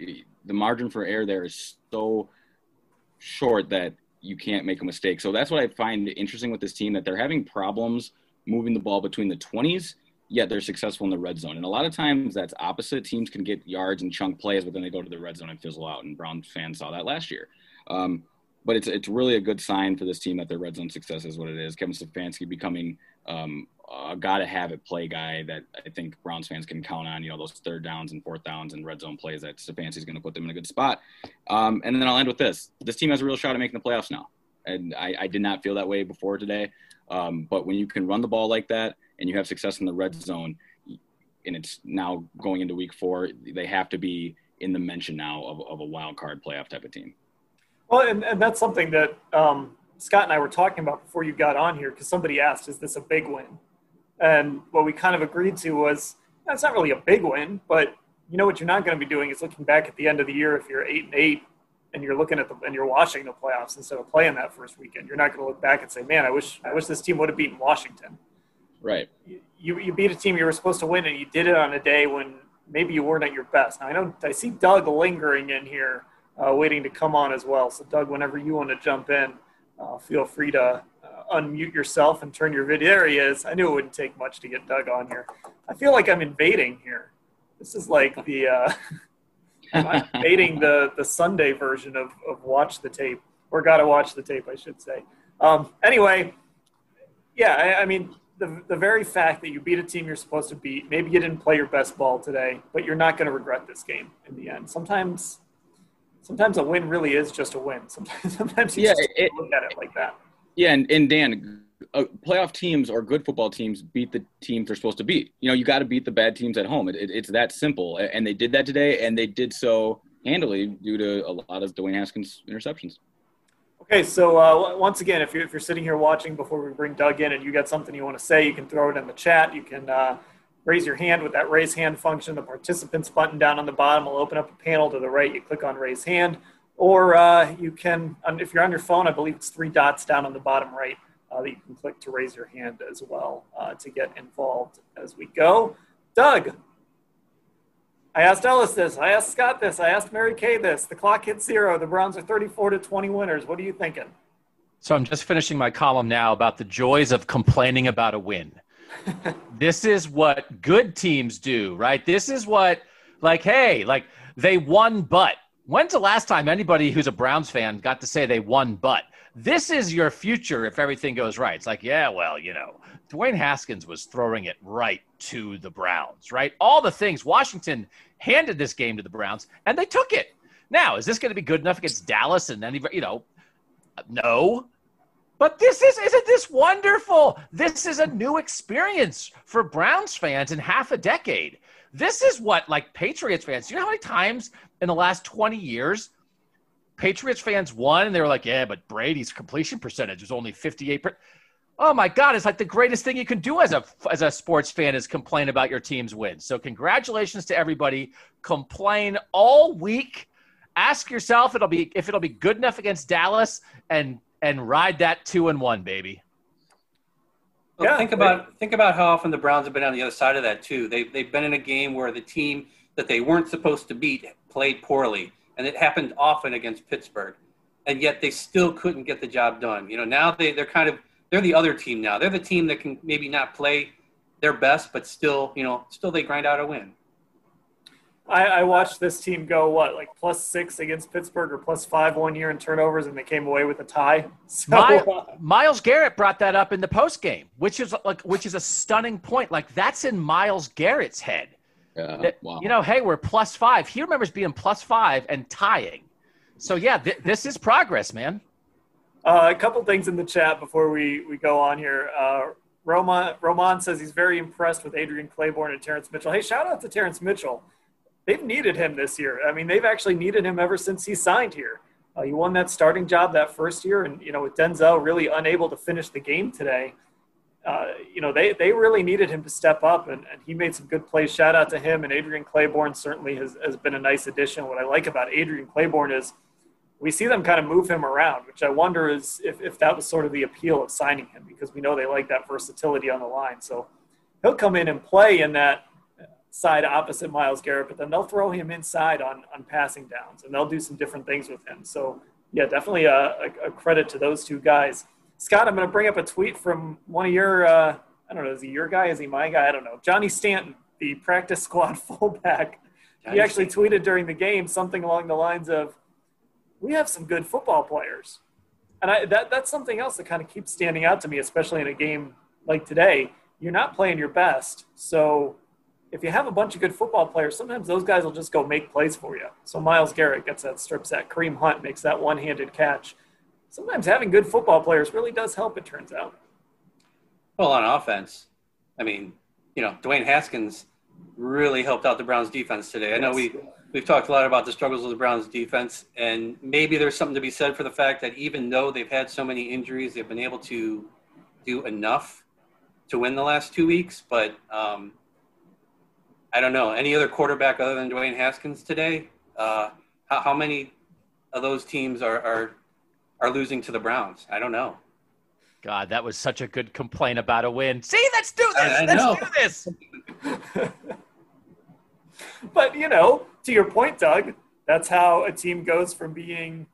I: The margin for error there is so short that you can't make a mistake. So that's what I find interesting with this team that they're having problems moving the ball between the 20s yet they're successful in the red zone. And a lot of times that's opposite. Teams can get yards and chunk plays, but then they go to the red zone and fizzle out. And Brown fans saw that last year. Um, but it's it's really a good sign for this team that their red zone success is what it is. Kevin Stefanski becoming um, a got to have it play guy that I think Browns fans can count on. You know those third downs and fourth downs and red zone plays that Stefanski's going to put them in a good spot. Um, and then I'll end with this: this team has a real shot at making the playoffs now. And I, I did not feel that way before today. Um, but when you can run the ball like that and you have success in the red zone, and it's now going into week four, they have to be in the mention now of, of a wild card playoff type of team.
A: Well, and, and that's something that um, Scott and I were talking about before you got on here because somebody asked, is this a big win? And what we kind of agreed to was that's not really a big win, but you know what you're not going to be doing is looking back at the end of the year if you're eight and eight and you're looking at the and you're watching the playoffs instead of playing that first weekend. You're not going to look back and say, "Man, I wish I wish this team would have beaten Washington."
I: Right.
A: You you beat a team you were supposed to win, and you did it on a day when maybe you weren't at your best. Now I know I see Doug lingering in here uh, waiting to come on as well. So, Doug, whenever you want to jump in, uh, feel free to uh, unmute yourself and turn your video. There he is. I knew it wouldn't take much to get Doug on here. I feel like I'm invading here. This is like the uh, I'm invading the the Sunday version of, of watch the tape or gotta watch the tape, I should say. Um, anyway, yeah, I, I mean the, the very fact that you beat a team you're supposed to beat, maybe you didn't play your best ball today, but you're not going to regret this game in the end. Sometimes sometimes a win really is just a win. Sometimes, sometimes you yeah, just it, look at it like that.
I: Yeah, and, and Dan, uh, playoff teams or good football teams beat the teams they're supposed to beat. You know, you got to beat the bad teams at home. It, it, it's that simple. And they did that today, and they did so handily due to a lot of Dwayne Haskins interceptions.
A: Okay, so uh, once again, if you're, if you're sitting here watching before we bring Doug in and you got something you want to say, you can throw it in the chat. You can uh, raise your hand with that raise hand function. The participants button down on the bottom will open up a panel to the right. You click on raise hand, or uh, you can, if you're on your phone, I believe it's three dots down on the bottom right uh, that you can click to raise your hand as well uh, to get involved as we go. Doug, I asked Ellis this. I asked Scott this. I asked Mary Kay this. The clock hits zero. The Browns are 34 to 20 winners. What are you thinking?
J: So I'm just finishing my column now about the joys of complaining about a win. this is what good teams do, right? This is what, like, hey, like they won, but when's the last time anybody who's a Browns fan got to say they won, but? This is your future if everything goes right. It's like, yeah, well, you know, Dwayne Haskins was throwing it right to the Browns, right? All the things Washington handed this game to the Browns, and they took it. Now, is this going to be good enough against Dallas and anybody? You know, no. But this is isn't this wonderful? This is a new experience for Browns fans in half a decade. This is what like Patriots fans. You know how many times in the last 20 years Patriots fans won and they were like, "Yeah, but Brady's completion percentage was only 58 Oh my God! It's like the greatest thing you can do as a as a sports fan is complain about your team's wins. So congratulations to everybody. Complain all week. Ask yourself it'll be if it'll be good enough against Dallas, and and ride that two and one, baby.
F: Well, yeah, think about think about how often the Browns have been on the other side of that too. They they've been in a game where the team that they weren't supposed to beat played poorly, and it happened often against Pittsburgh, and yet they still couldn't get the job done. You know, now they they're kind of they're the other team now. They're the team that can maybe not play their best, but still you know still they grind out a win.
A: I, I, watched this team go what like plus six against Pittsburgh or plus five one year in turnovers, and they came away with a tie.
J: So, Myles, uh, Myles Garrett brought that up in the post game, which is like which is a stunning point. Like that's in Myles Garrett's head.
I: Yeah,
J: wow. You know, hey, we're plus five. He remembers being plus five and tying. So yeah, th- this is progress, man.
A: Uh, a couple things in the chat before we we go on here. Uh, Roman Roman says he's very impressed with Adrian Clayborn and Terrance Mitchell. Hey, shout out to Terrance Mitchell they've needed him this year. I mean, they've actually needed him ever since he signed here. Uh, he won that starting job that first year, and you know, with Denzel really unable to finish the game today, uh, you know, they they really needed him to step up, and, and he made some good plays. Shout out to him, and Adrian Clayborn certainly has, has been a nice addition. What I like about Adrian Clayborn is we see them kind of move him around, which I wonder is if, if that was sort of the appeal of signing him, because we know they like that versatility on the line. So he'll come in and play in that side opposite Myles Garrett, but then they'll throw him inside on, on passing downs and they'll do some different things with him. So, yeah, definitely a, a, a credit to those two guys. Scott, I'm going to bring up a tweet from one of your uh, I don't know, is he your guy? Is he my guy? I don't know. Johnny Stanton, the practice squad fullback, he actually tweeted during the game something along the lines of, "We have some good football players," and I, that that's something else that kind of keeps standing out to me, especially in a game like today. You're not playing your best, so if you have a bunch of good football players, sometimes those guys will just go make plays for you. So Myles Garrett gets that strip sack, Kareem Hunt makes that one-handed catch. Sometimes having good football players really does help. It turns out.
F: Well, on offense, I mean, you know, Dwayne Haskins really helped out the Browns defense today. I know we we've talked a lot about the struggles of the Browns defense, and maybe there's something to be said for the fact that even though they've had so many injuries, they've been able to do enough to win the last two weeks. But um, I don't know any other quarterback other than Dwayne Haskins today. Uh, how, how many of those teams are, are are losing to the Browns? I don't know.
J: God, that was such a good complaint about a win. See, let's do this.
F: I- I
J: let's
F: know.
J: do this.
A: But you know, to your point, Doug, that's how a team goes from being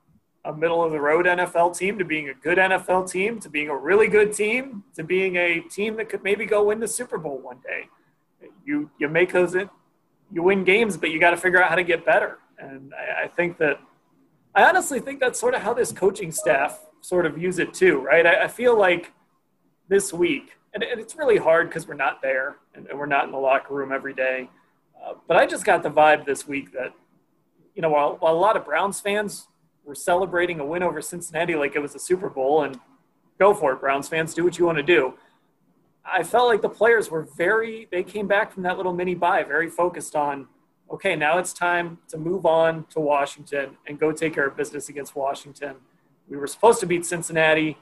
A: a middle of the road NFL team to being a good NFL team to being a really good team to being a team that could maybe go win the Super Bowl one day. You you make those in, you win games, but you got to figure out how to get better. And I, I think that I honestly think that's sort of how this coaching staff sort of views it too, right? I, I feel like this week, and, and it's really hard because we're not there and, and we're not in the locker room every day. Uh, but I just got the vibe this week that, you know, while, while a lot of Browns fans were celebrating a win over Cincinnati like it was a Super Bowl, and go for it, Browns fans, do what you want to do. I felt like the players were very, they came back from that little mini bye very focused on, okay, now it's time to move on to Washington and go take care of business against Washington. We were supposed to beat Cincinnati.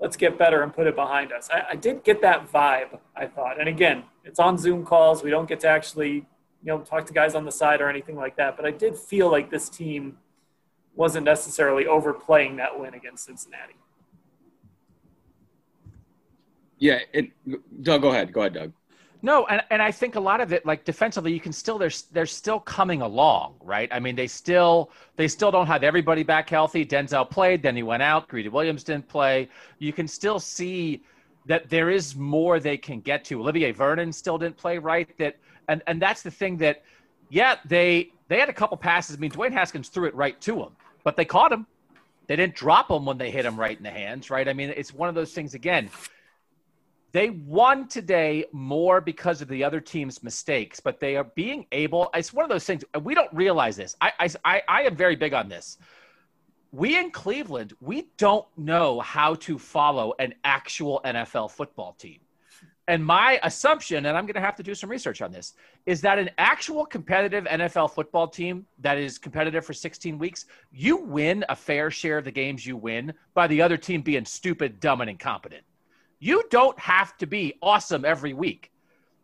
A: Let's get better and put it behind us. I, I did get that vibe, I thought. And again, it's on Zoom calls. We don't get to actually, you know, talk to guys on the side or anything like that. But I did feel like this team wasn't necessarily overplaying that win against Cincinnati.
I: Yeah, Doug, go ahead. Go ahead, Doug.
J: No, and, and I think a lot of it, like defensively, you can still they're they're still coming along, right? I mean, they still they still don't have everybody back healthy. Denzel played, then he went out. Greedy Williams didn't play. You can still see that there is more they can get to. Olivier Vernon still didn't play, right? That and and that's the thing that, yeah, they they had a couple passes. I mean, Dwayne Haskins threw it right to him, but they caught him. They didn't drop him when they hit him right in the hands, right? I mean, it's one of those things again. They won today more because of the other team's mistakes, but they are being able. It's one of those things. We don't realize this. I, I, I, am very big on this. We in Cleveland, we don't know how to follow an actual NFL football team. And my assumption, and I'm going to have to do some research on this, is that an actual competitive NFL football team that is competitive for 16 weeks, you win a fair share of the games you win by the other team being stupid, dumb, and incompetent. You don't have to be awesome every week.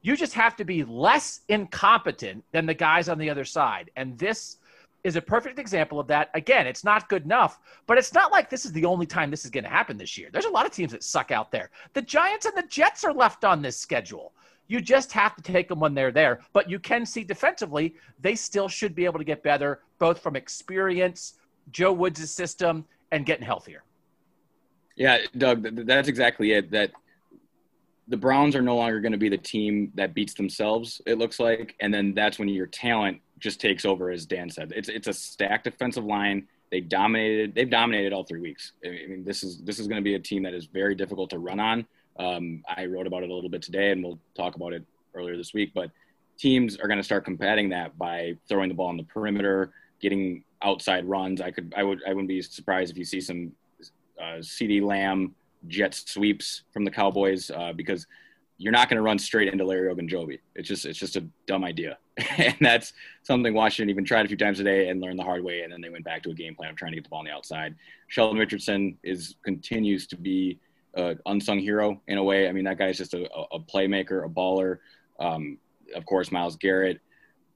J: You just have to be less incompetent than the guys on the other side. And this is a perfect example of that. Again, it's not good enough, but it's not like this is the only time this is going to happen this year. There's a lot of teams that suck out there. The Giants and the Jets are left on this schedule. You just have to take them when they're there. But you can see defensively, they still should be able to get better, both from experience, Joe Woods' system, and getting healthier.
I: Yeah, Doug, that's exactly it. That the Browns are no longer going to be the team that beats themselves. It looks like, and then that's when your talent just takes over, as Dan said. It's it's a stacked defensive line. They dominated. They've dominated all three weeks. I mean, this is this is going to be a team that is very difficult to run on. Um, I wrote about it a little bit today, and we'll talk about it earlier this week. But teams are going to start combating that by throwing the ball on the perimeter, getting outside runs. I could, I would, I wouldn't be surprised if you see some uh, CeeDee Lamb jet sweeps from the Cowboys uh, because you're not going to run straight into Larry Ogunjobi. It's just it's just a dumb idea, and that's something Washington even tried a few times today and learned the hard way, and then they went back to a game plan of trying to get the ball on the outside. Sheldon Richardson is continues to be an unsung hero in a way. I mean, that guy's just a, a playmaker, a baller. Um, of course, Myles Garrett,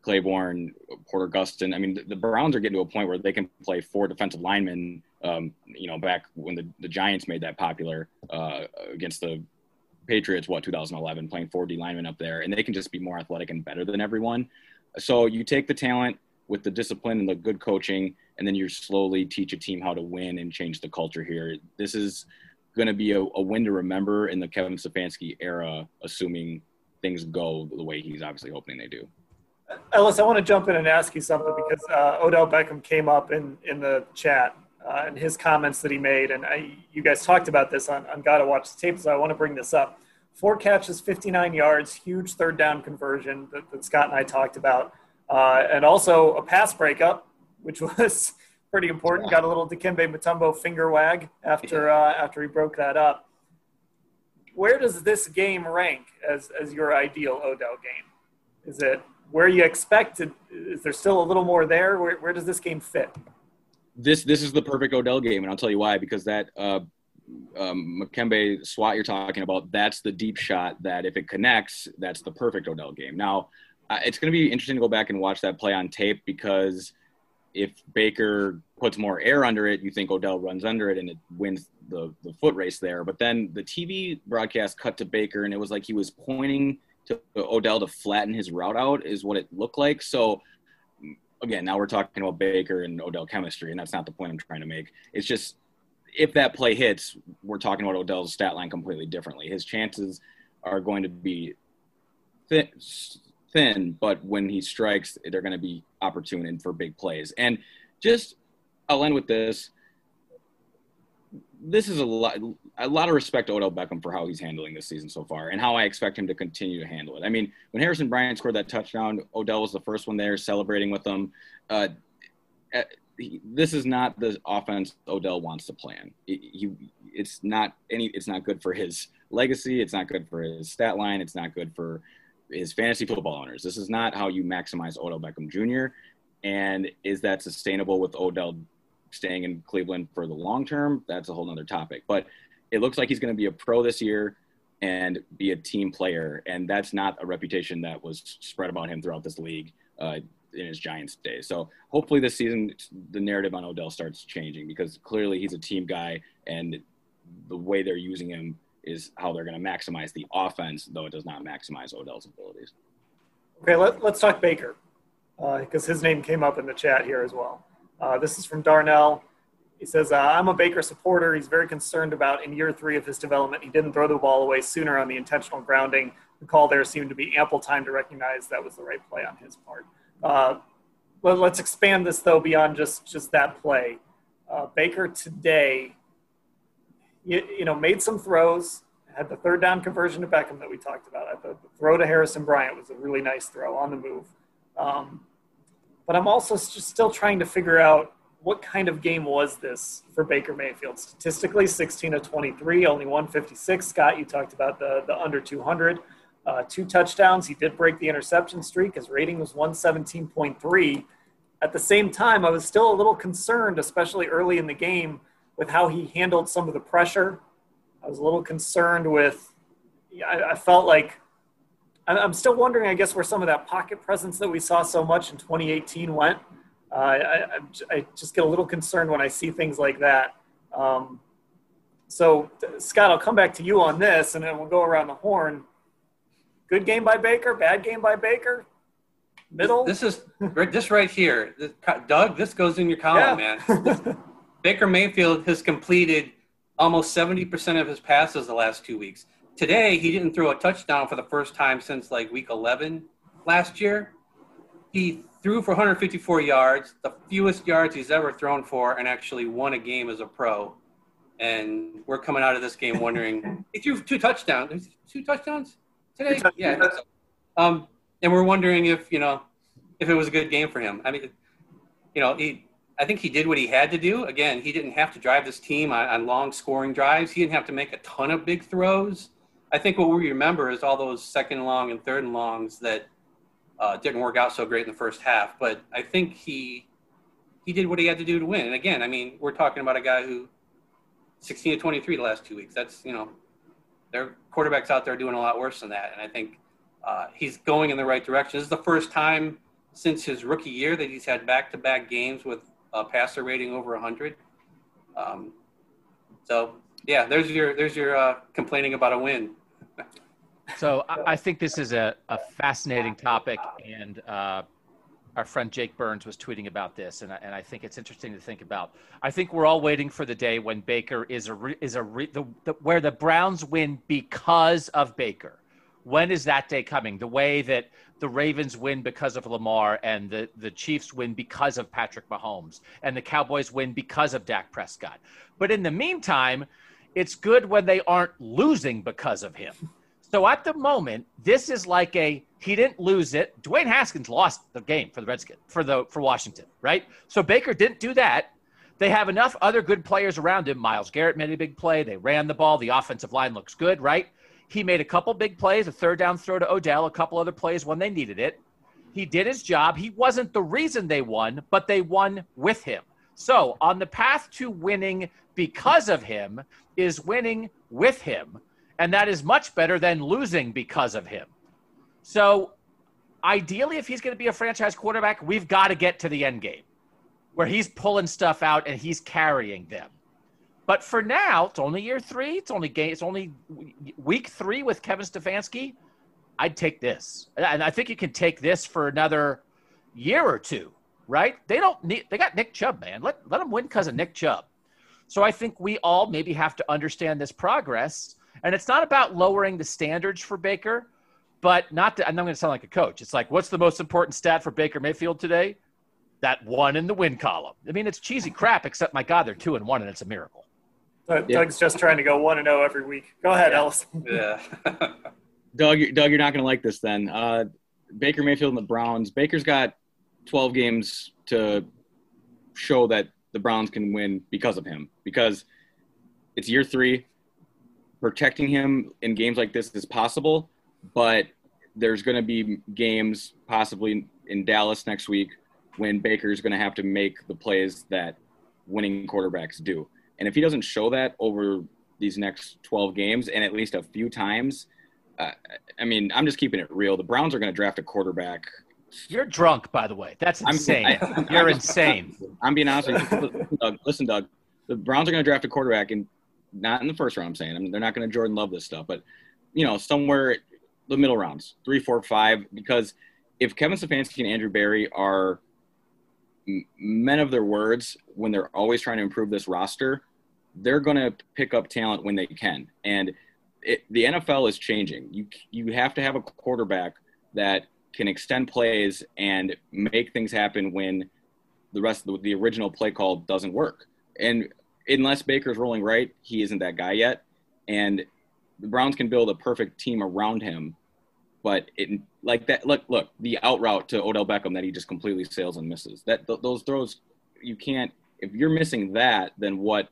I: Clayborn, Porter Gustin. I mean, the Browns are getting to a point where they can play four defensive linemen. Um, you know, back when the, the Giants made that popular uh, against the Patriots, what 2011, playing four D linemen up there, and they can just be more athletic and better than everyone. So you take the talent with the discipline and the good coaching, and then you slowly teach a team how to win and change the culture here. This is going to be a, a win to remember in the Kevin Stefanski era, assuming things go the way he's obviously hoping they do.
A: Ellis, I want to jump in and ask you something because uh, Odell Beckham came up in, in the chat uh, and his comments that he made. And I, you guys talked about this on, on Gotta Watch the Tape, so I want to bring this up. Four catches, 59 yards, huge third down conversion that, that Scott and I talked about. Uh, and also a pass breakup, which was pretty important. Got a little Dikembe Mutombo finger wag after, uh, after he broke that up. Where does this game rank as, as your ideal Odell game? Is it where you expected? Is there still a little more there? Where, where does this game fit?
I: This this is the perfect Odell game, and I'll tell you why. Because that uh, um, Makembe SWAT you're talking about, that's the deep shot that if it connects, that's the perfect Odell game. Now, uh, it's going to be interesting to go back and watch that play on tape because if Baker puts more air under it, you think Odell runs under it and it wins the, the foot race there. But then the TV broadcast cut to Baker and it was like he was pointing to Odell to flatten his route out, is what it looked like. So, again, now we're talking about Baker and Odell chemistry, and that's not the point I'm trying to make. It's just if that play hits, we're talking about Odell's stat line completely differently. His chances are going to be thin, thin but when he strikes, they're going to be opportune and for big plays. And just, I'll end with this. This is a lot, a lot of respect to Odell Beckham for how he's handling this season so far and how I expect him to continue to handle it. I mean, when Harrison Bryant scored that touchdown, Odell was the first one there celebrating with them. Uh, this is not the offense Odell wants to plan. He, it's not any. It's not good for his legacy. It's not good for his stat line. It's not good for his fantasy football owners. This is not how you maximize Odell Beckham Jr. And is that sustainable with Odell staying in Cleveland for the long term? That's a whole other topic. But it looks like he's going to be a pro this year and be a team player, and that's not a reputation that was spread about him throughout this league. Uh, in his Giants days. So hopefully this season the narrative on Odell starts changing because clearly he's a team guy and the way they're using him is how they're going to maximize the offense, though it does not maximize Odell's abilities.
A: Okay, let, us talk Baker because uh, his name came up in the chat here as well. Uh, this is from Darnell. He says, uh, I'm a Baker supporter. He's very concerned about in year three of his development. He didn't throw the ball away sooner on the intentional grounding. The call there seemed to be ample time to recognize that was the right play on his part. Uh, let, us expand this though beyond just just that play. Uh, Baker today, you, you, know, made some throws. Had the third down conversion to Beckham that we talked about. The, the throw to Harrison Bryant was a really nice throw on the move. Um, but I'm also just still trying to figure out what kind of game was this for Baker Mayfield? Statistically, 16 of 23, only 156. Scott, you talked about the, the under 200 uh, two touchdowns. He did break the interception streak. His rating was 117.3. At the same time, I was still a little concerned, especially early in the game, with how he handled some of the pressure. I was a little concerned with, I, I felt like, I'm still wondering, I guess, where some of that pocket presence that we saw so much in 2018 went. Uh, I, I, just get a little concerned when I see things like that. Um, so, Scott, I'll come back to you on this, and then we'll go around the horn Good game by Baker, bad game by Baker, middle.
F: This, this is this right here, this, Doug. This goes in your column, yeah. man. Baker Mayfield has completed almost 70% of his passes the last two weeks. Today, he didn't throw a touchdown for the first time since like week 11 last year. He threw for 154 yards, the fewest yards he's ever thrown for, and actually won a game as a pro. And we're coming out of this game wondering he threw two touchdowns. Two touchdowns? today. Yeah. Um, and we're wondering if you know if it was a good game for him. I mean, you know, he. I think he did what he had to do. Again, he didn't have to drive this team on, on long scoring drives. He didn't have to make a ton of big throws. I think what we remember is all those second long and third and longs that uh, didn't work out so great in the first half. But I think he he did what he had to do to win. And again, I mean, we're talking about a guy who 16 to 23 the last two weeks. That's you know there are quarterbacks out there doing a lot worse than that, and I think uh, he's going in the right direction. This is the first time since his rookie year that he's had back-to-back games with a passer rating over 100. Um, so yeah, there's your there's your uh, complaining about a win.
J: So I, I, think this is a, a fascinating topic, and uh, our friend Jake Burns was tweeting about this, and I, and I think it's interesting to think about. I think we're all waiting for the day when Baker is a re, is a re, the, the, where the Browns win because of Baker. When is that day coming? The way that the Ravens win because of Lamar, and the the Chiefs win because of Patrick Mahomes, and the Cowboys win because of Dak Prescott. But in the meantime, it's good when they aren't losing because of him. So at the moment, this is like a he didn't lose it. Dwayne Haskins lost the game for the Redskins for the for Washington, right? So Baker didn't do that. They have enough other good players around him. Myles Garrett made a big play. They ran the ball. The offensive line looks good, right? He made a couple big plays, a third down throw to Odell, a couple other plays when they needed it. He did his job. He wasn't the reason they won, but they won with him. So, on the path to winning because of him is winning with him. And that is much better than losing because of him. So, ideally, if he's going to be a franchise quarterback, we've got to get to the end game where he's pulling stuff out and he's carrying them. But for now, it's only year three. It's only game. It's only week three with Kevin Stefanski. I'd take this, and I think you can take this for another year or two. Right? They don't need. They got Nick Chubb, man. Let let them win because of Nick Chubb. So I think we all maybe have to understand this progress and it's not about lowering the standards for Baker, but not to, I'm not going to sound like a coach. It's like, what's the most important stat for Baker Mayfield today? That one in the win column. I mean, it's cheesy crap, except my God, they're two and one, and it's a miracle.
A: Doug's yeah. just trying to go one and zero oh every week. Go ahead,
F: yeah.
A: Ellis.
F: Yeah.
I: Doug, Doug, you're not going to like this then. Uh, Baker Mayfield and the Browns. Baker's got 12 games to show that the Browns can win because of him. Because it's year three protecting him in games like this is possible, but there's going to be games possibly in Dallas next week when Baker's going to have to make the plays that winning quarterbacks do. And if he doesn't show that over these next 12 games and at least a few times, uh, I mean, I'm just keeping it real. The Browns are going to draft a quarterback.
J: You're drunk, by the way. That's insane. I'm, I, You're I'm, insane.
I: I'm being honest with you. Listen, Doug, listen, Doug. The Browns are going to draft a quarterback, and not in the first round. I'm saying I mean, they're not going to Jordan Love this stuff, but you know somewhere the middle rounds, three, four, five. Because if Kevin Stefanski and Andrew Berry are men of their words when they're always trying to improve this roster, they're going to pick up talent when they can. And it, the NFL is changing. You you have to have a quarterback that can extend plays and make things happen when the rest of the, the original play call doesn't work. And unless Baker's rolling right, he isn't that guy yet. And the Browns can build a perfect team around him. But it like that. Look, look, the out route to Odell Beckham that he just completely sails and misses. That th- those throws, you can't. If you're missing that, then what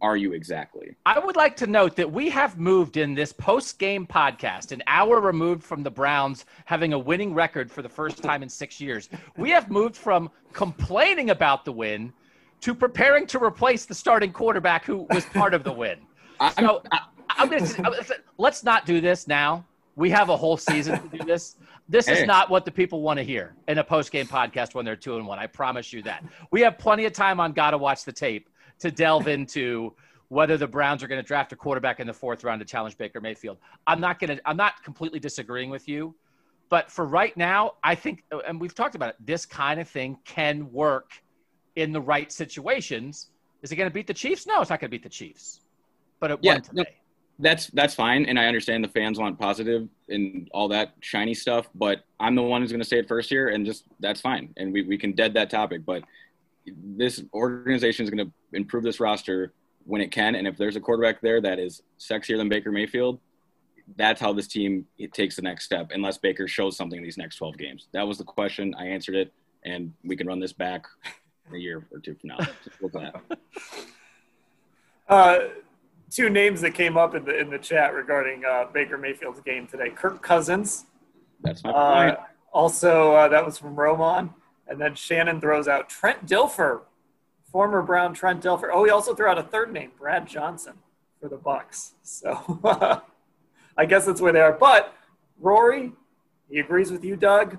I: are you exactly?
J: I would like to note that we have moved in this post game podcast, an hour removed from the Browns having a winning record for the first time in six years. We have moved from complaining about the win to preparing to replace the starting quarterback who was part of the win. So I'm going to let's not do this now. We have a whole season to do this. This hey. is not what the people want to hear in a post game podcast when they're two and one. I promise you that. We have plenty of time on Gotta Watch the Tape to delve into whether the Browns are going to draft a quarterback in the fourth round to challenge Baker Mayfield. I'm not going to. I'm not completely disagreeing with you, but for right now, I think, and we've talked about it. This kind of thing can work in the right situations. Is it going to beat the Chiefs? No, it's not going to beat the Chiefs. But it yeah, won today. No,
I: that's that's fine, and I understand the fans want positive and all that shiny stuff. But I'm the one who's going to say it first here, and just that's fine, and we we can dead that topic. But this organization is going to improve this roster when it can, and if there's a quarterback there that is sexier than Baker Mayfield, that's how this team it takes the next step. Unless Baker shows something in these next 12 games, that was the question. I answered it, and we can run this back a year or two from now. Just.
A: Uh, two names that came up in the in the chat regarding uh, Baker Mayfield's game today: Kirk Cousins.
I: That's my uh, point.
A: also, uh, that was from Roman, and then Shannon throws out Trent Dilfer, former Brown Trent Dilfer. Oh, he also threw out a third name, Brad Johnson, for the Bucks. So I guess that's where they are. But Rory, he agrees with you, Doug.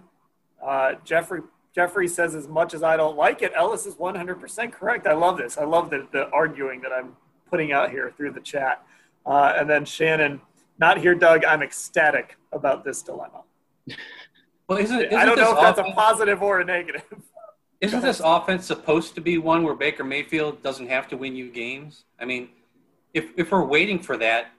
A: Uh, Jeffrey Jeffrey says, as much as I don't like it, Ellis is 100% correct. I love this. I love the, the arguing that I'm putting out here through the chat. Uh, and then Shannon, not here, Doug. I'm ecstatic about this dilemma.
F: Well, isn't, isn't
A: I don't know if that's
F: offense,
A: a positive or a negative.
F: Isn't this offense supposed to be one where Baker Mayfield doesn't have to win you games? I mean, if if we're waiting for that,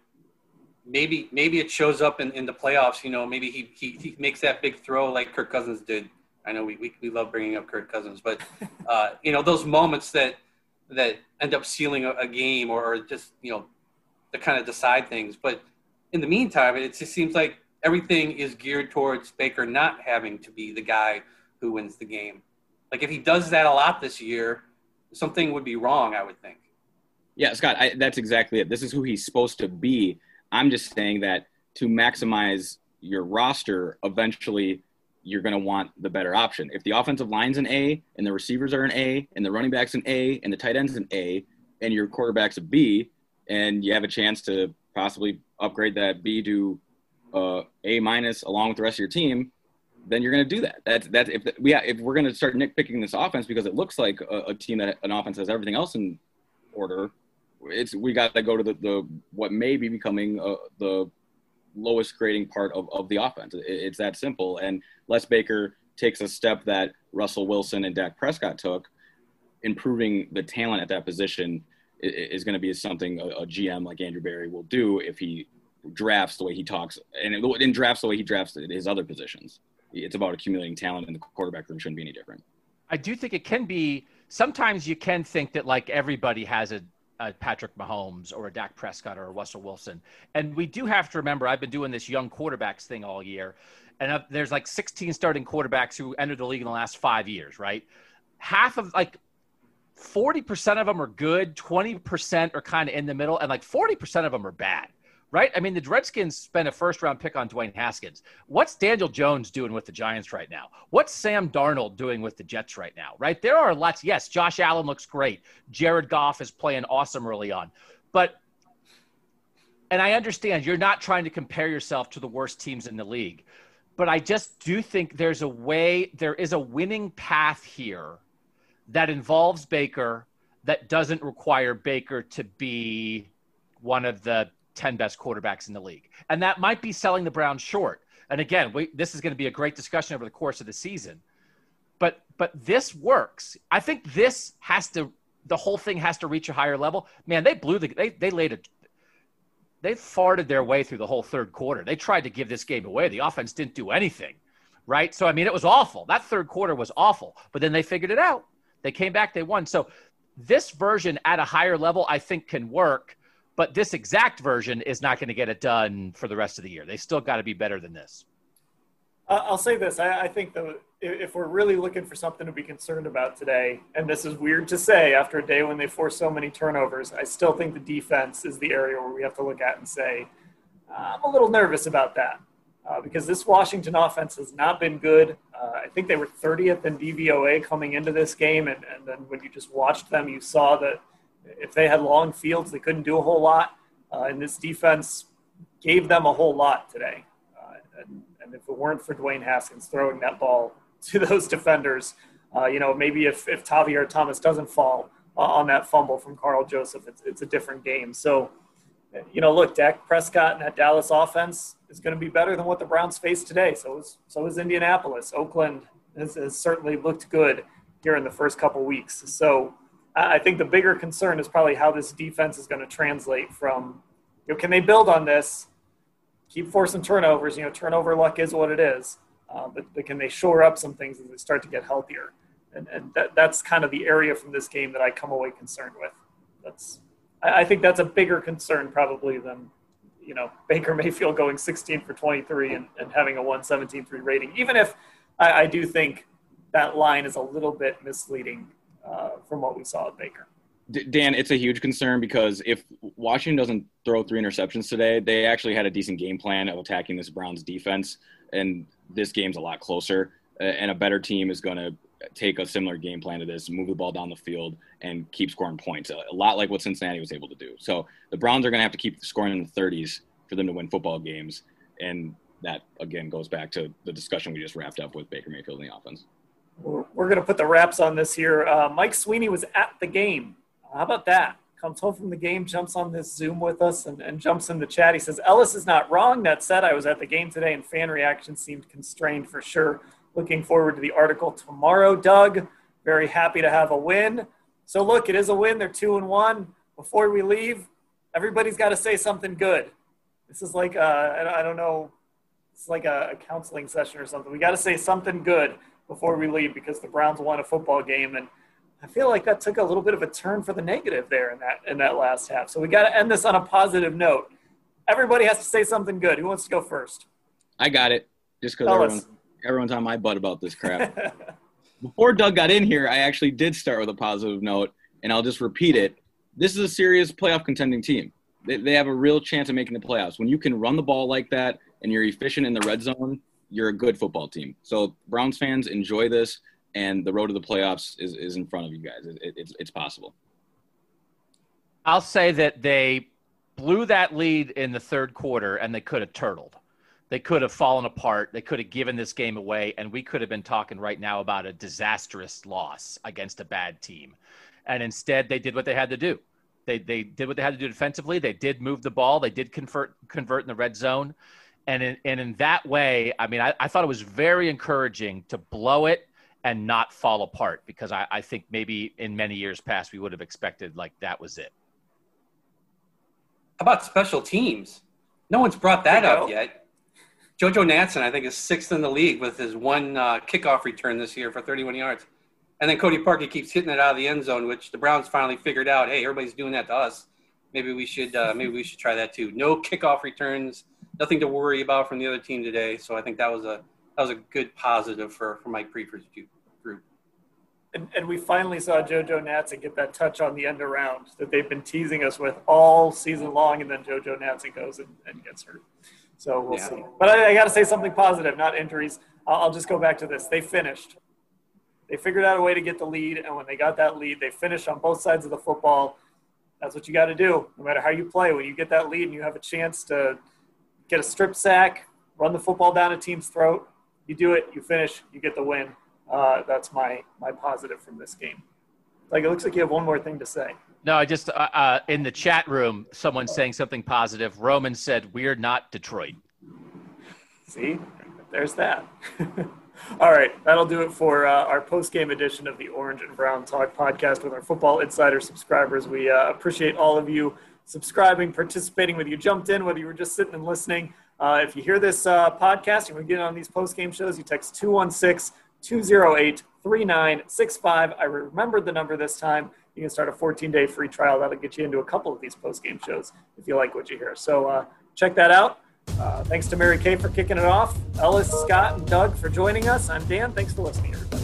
F: maybe maybe it shows up in, in the playoffs. You know, maybe he, he he makes that big throw like Kirk Cousins did. I know we we, we love bringing up Kirk Cousins, but uh, you know those moments that that end up sealing a, a game or, or just you know to kind of decide things. But in the meantime, it just seems like everything is geared towards Baker not having to be the guy who wins the game. Like if he does that a lot this year, something would be wrong. I would think.
I: Yeah, Scott, I, that's exactly it. This is who he's supposed to be. I'm just saying that to maximize your roster, eventually you're going to want the better option. If the offensive line's an A and the receivers are an A and the running back's an A and the tight end's an A and your quarterback's a B and you have a chance to possibly upgrade that B to uh, A minus along with the rest of your team, then you're going to do that. That's that's if we yeah, if we're going to start nitpicking this offense because it looks like a, a team that an offense has everything else in order. It's we got to go to the, the what may be becoming uh, the lowest grading part of, of the offense. It's that simple. And Les Baker takes a step that Russell Wilson and Dak Prescott took, improving the talent at that position is, going to be something a, GM like Andrew Berry will do if he drafts the way he talks and drafts the way he drafts his other positions. It's about accumulating talent, and the quarterback room shouldn't be any different.
J: I do think it can be. Sometimes you can think that like everybody has a, a Patrick Mahomes or a Dak Prescott or a Russell Wilson, and we do have to remember. I've been doing this young quarterbacks thing all year, and there's like 16 starting quarterbacks who entered the league in the last five years. Right, half of like 40% of them are good, 20% are kind of in the middle, and like 40% of them are bad right? I mean, the Redskins spent a first round pick on Dwayne Haskins. What's Daniel Jones doing with the Giants right now? What's Sam Darnold doing with the Jets right now, right? There are lots. Yes, Josh Allen looks great. Jared Goff is playing awesome early on. But, and I understand you're not trying to compare yourself to the worst teams in the league, but I just do think there's a way, there is a winning path here that involves Baker that doesn't require Baker to be one of the 10 best quarterbacks in the league. And that might be selling the Browns short. And again, we, this is going to be a great discussion over the course of the season. But but this works. I think this has to the whole thing has to reach a higher level. Man, they blew the they they laid a they farted their way through the whole third quarter. They tried to give this game away. The offense didn't do anything. Right? So I mean, it was awful. That third quarter was awful. But then they figured it out. They came back, they won. So this version at a higher level I think can work but this exact version is not going to get it done for the rest of the year. They still got to be better than this.
A: Uh, I'll say this: I, I think that if we're really looking for something to be concerned about today, and this is weird to say after a day when they force so many turnovers, I still think the defense is the area where we have to look at and say, uh, I'm a little nervous about that. Uh, because this Washington offense has not been good. Uh, I think they were 30th in DVOA coming into this game, and, and then when you just watched them, you saw that if they had long fields, they couldn't do a whole lot. Uh, and this defense gave them a whole lot today. Uh, and, and, if it weren't for Dwayne Haskins throwing that ball to those defenders, uh, you know, maybe if, if Tavierre Thomas doesn't fall uh, on that fumble from Karl Joseph, it's, it's a different game. So, you know, look, Dak Prescott and that Dallas offense is going to be better than what the Browns face today. So is, so is Indianapolis. Oakland has, has certainly looked good here in the first couple weeks. So, I think the bigger concern is probably how this defense is going to translate from, you know, can they build on this, keep forcing turnovers? You know, turnover luck is what it is, uh, but, but can they shore up some things as they start to get healthier? And, and that, that's kind of the area from this game that I come away concerned with. That's, I, I think that's a bigger concern probably than, you know, Baker Mayfield going 16 for 23 and, and having a 117.3 rating, even if I, I do think that line is a little bit misleading from what we saw at Baker.
I: Dan, it's a huge concern because if Washington doesn't throw three interceptions today, they actually had a decent game plan of attacking this Browns defense, and this game's a lot closer. Uh, and a better team is going to take a similar game plan to this, move the ball down the field, and keep scoring points. A lot like what Cincinnati was able to do. So the Browns are going to have to keep scoring in the 30s for them to win football games, and that again goes back to the discussion we just wrapped up with Baker Mayfield in the offense
A: we're, we're going to put the wraps on this here. Uh, Mike Sweeney was at the game. How about that? comes home from the game, jumps on this Zoom with us, and, and jumps in the chat. He says, Ellis is not wrong. That said, I was at the game today, and fan reaction seemed constrained for sure. Looking forward to the article tomorrow, Doug. Very happy to have a win. So, look, it is a win. They're two and one. Before we leave, everybody's got to say something good. This is like, uh, I don't know, it's like a, a counseling session or something. We got to say something good before we leave because the Browns won a football game and I feel like that took a little bit of a turn for the negative there in that in that last half. So we got to end this on a positive note. Everybody has to say something good. Who wants to go first?
I: I got it. Just because everyone's, everyone's on my butt about this crap. Before Doug got in here, I actually did start with a positive note, and I'll just repeat it. This is a serious playoff contending team. They, they have a real chance of making the playoffs. When you can run the ball like that and you're efficient in the red zone, you're a good football team. So Browns fans enjoy this and the road to the playoffs is, is in front of you guys. It, it, it's, it's possible.
J: I'll say that they blew that lead in the third quarter and they could have turtled. They could have fallen apart. They could have given this game away, and we could have been talking right now about a disastrous loss against a bad team. And instead, they did what they had to do. They, they did what they had to do defensively. They did move the ball. They did convert convert in the red zone, and in, and in that way, I mean, I, I thought it was very encouraging to blow it and not fall apart because I, I think maybe in many years past we would have expected like that was it.
F: How about special teams? No one's brought that up yet. JoJo Natson, I think, is sixth in the league with his one uh, kickoff return this year for 31 yards. And then Cody Parkey keeps hitting it out of the end zone, which the Browns finally figured out. Hey, everybody's doing that to us. Maybe we should uh, maybe we should try that too. No kickoff returns, nothing to worry about from the other team today. So I think that was a that was a good positive for for Mike Priefer's group.
A: And, and we finally saw JoJo Natson get that touch on the end around that they've been teasing us with all season long, and then JoJo Natson goes and, and gets hurt. So we'll yeah. see. But I, I got to say something positive, not injuries. I'll, I'll just go back to this. They finished. They figured out a way to get the lead, and when they got that lead, they finished on both sides of the football. That's what you got to do, no matter how you play. When you get that lead and you have a chance to get a strip sack, run the football down a team's throat, you do it, you finish, you get the win. Uh, that's my my positive from this game. Like it looks like you have one more thing to say.
J: No, I just uh, uh, in the chat room, someone saying something positive. Roman said, "We're not Detroit."
A: See, there's that. All right, that'll do it for uh, our post-game edition of the Orange and Brown Talk podcast with our Football Insider subscribers. We uh, appreciate all of you subscribing, participating, whether you jumped in, whether you were just sitting and listening. Uh, if you hear this uh, podcast, want to get on these post-game shows, you text 216 208 3965. I remembered the number this time. You can start a 14 day free trial. That'll get you into a couple of these post game shows if you like what you hear. So uh, check that out. Uh, thanks to Mary Kay for kicking it off. Ellis, Scott, and Doug for joining us. I'm Dan. Thanks for listening, everybody.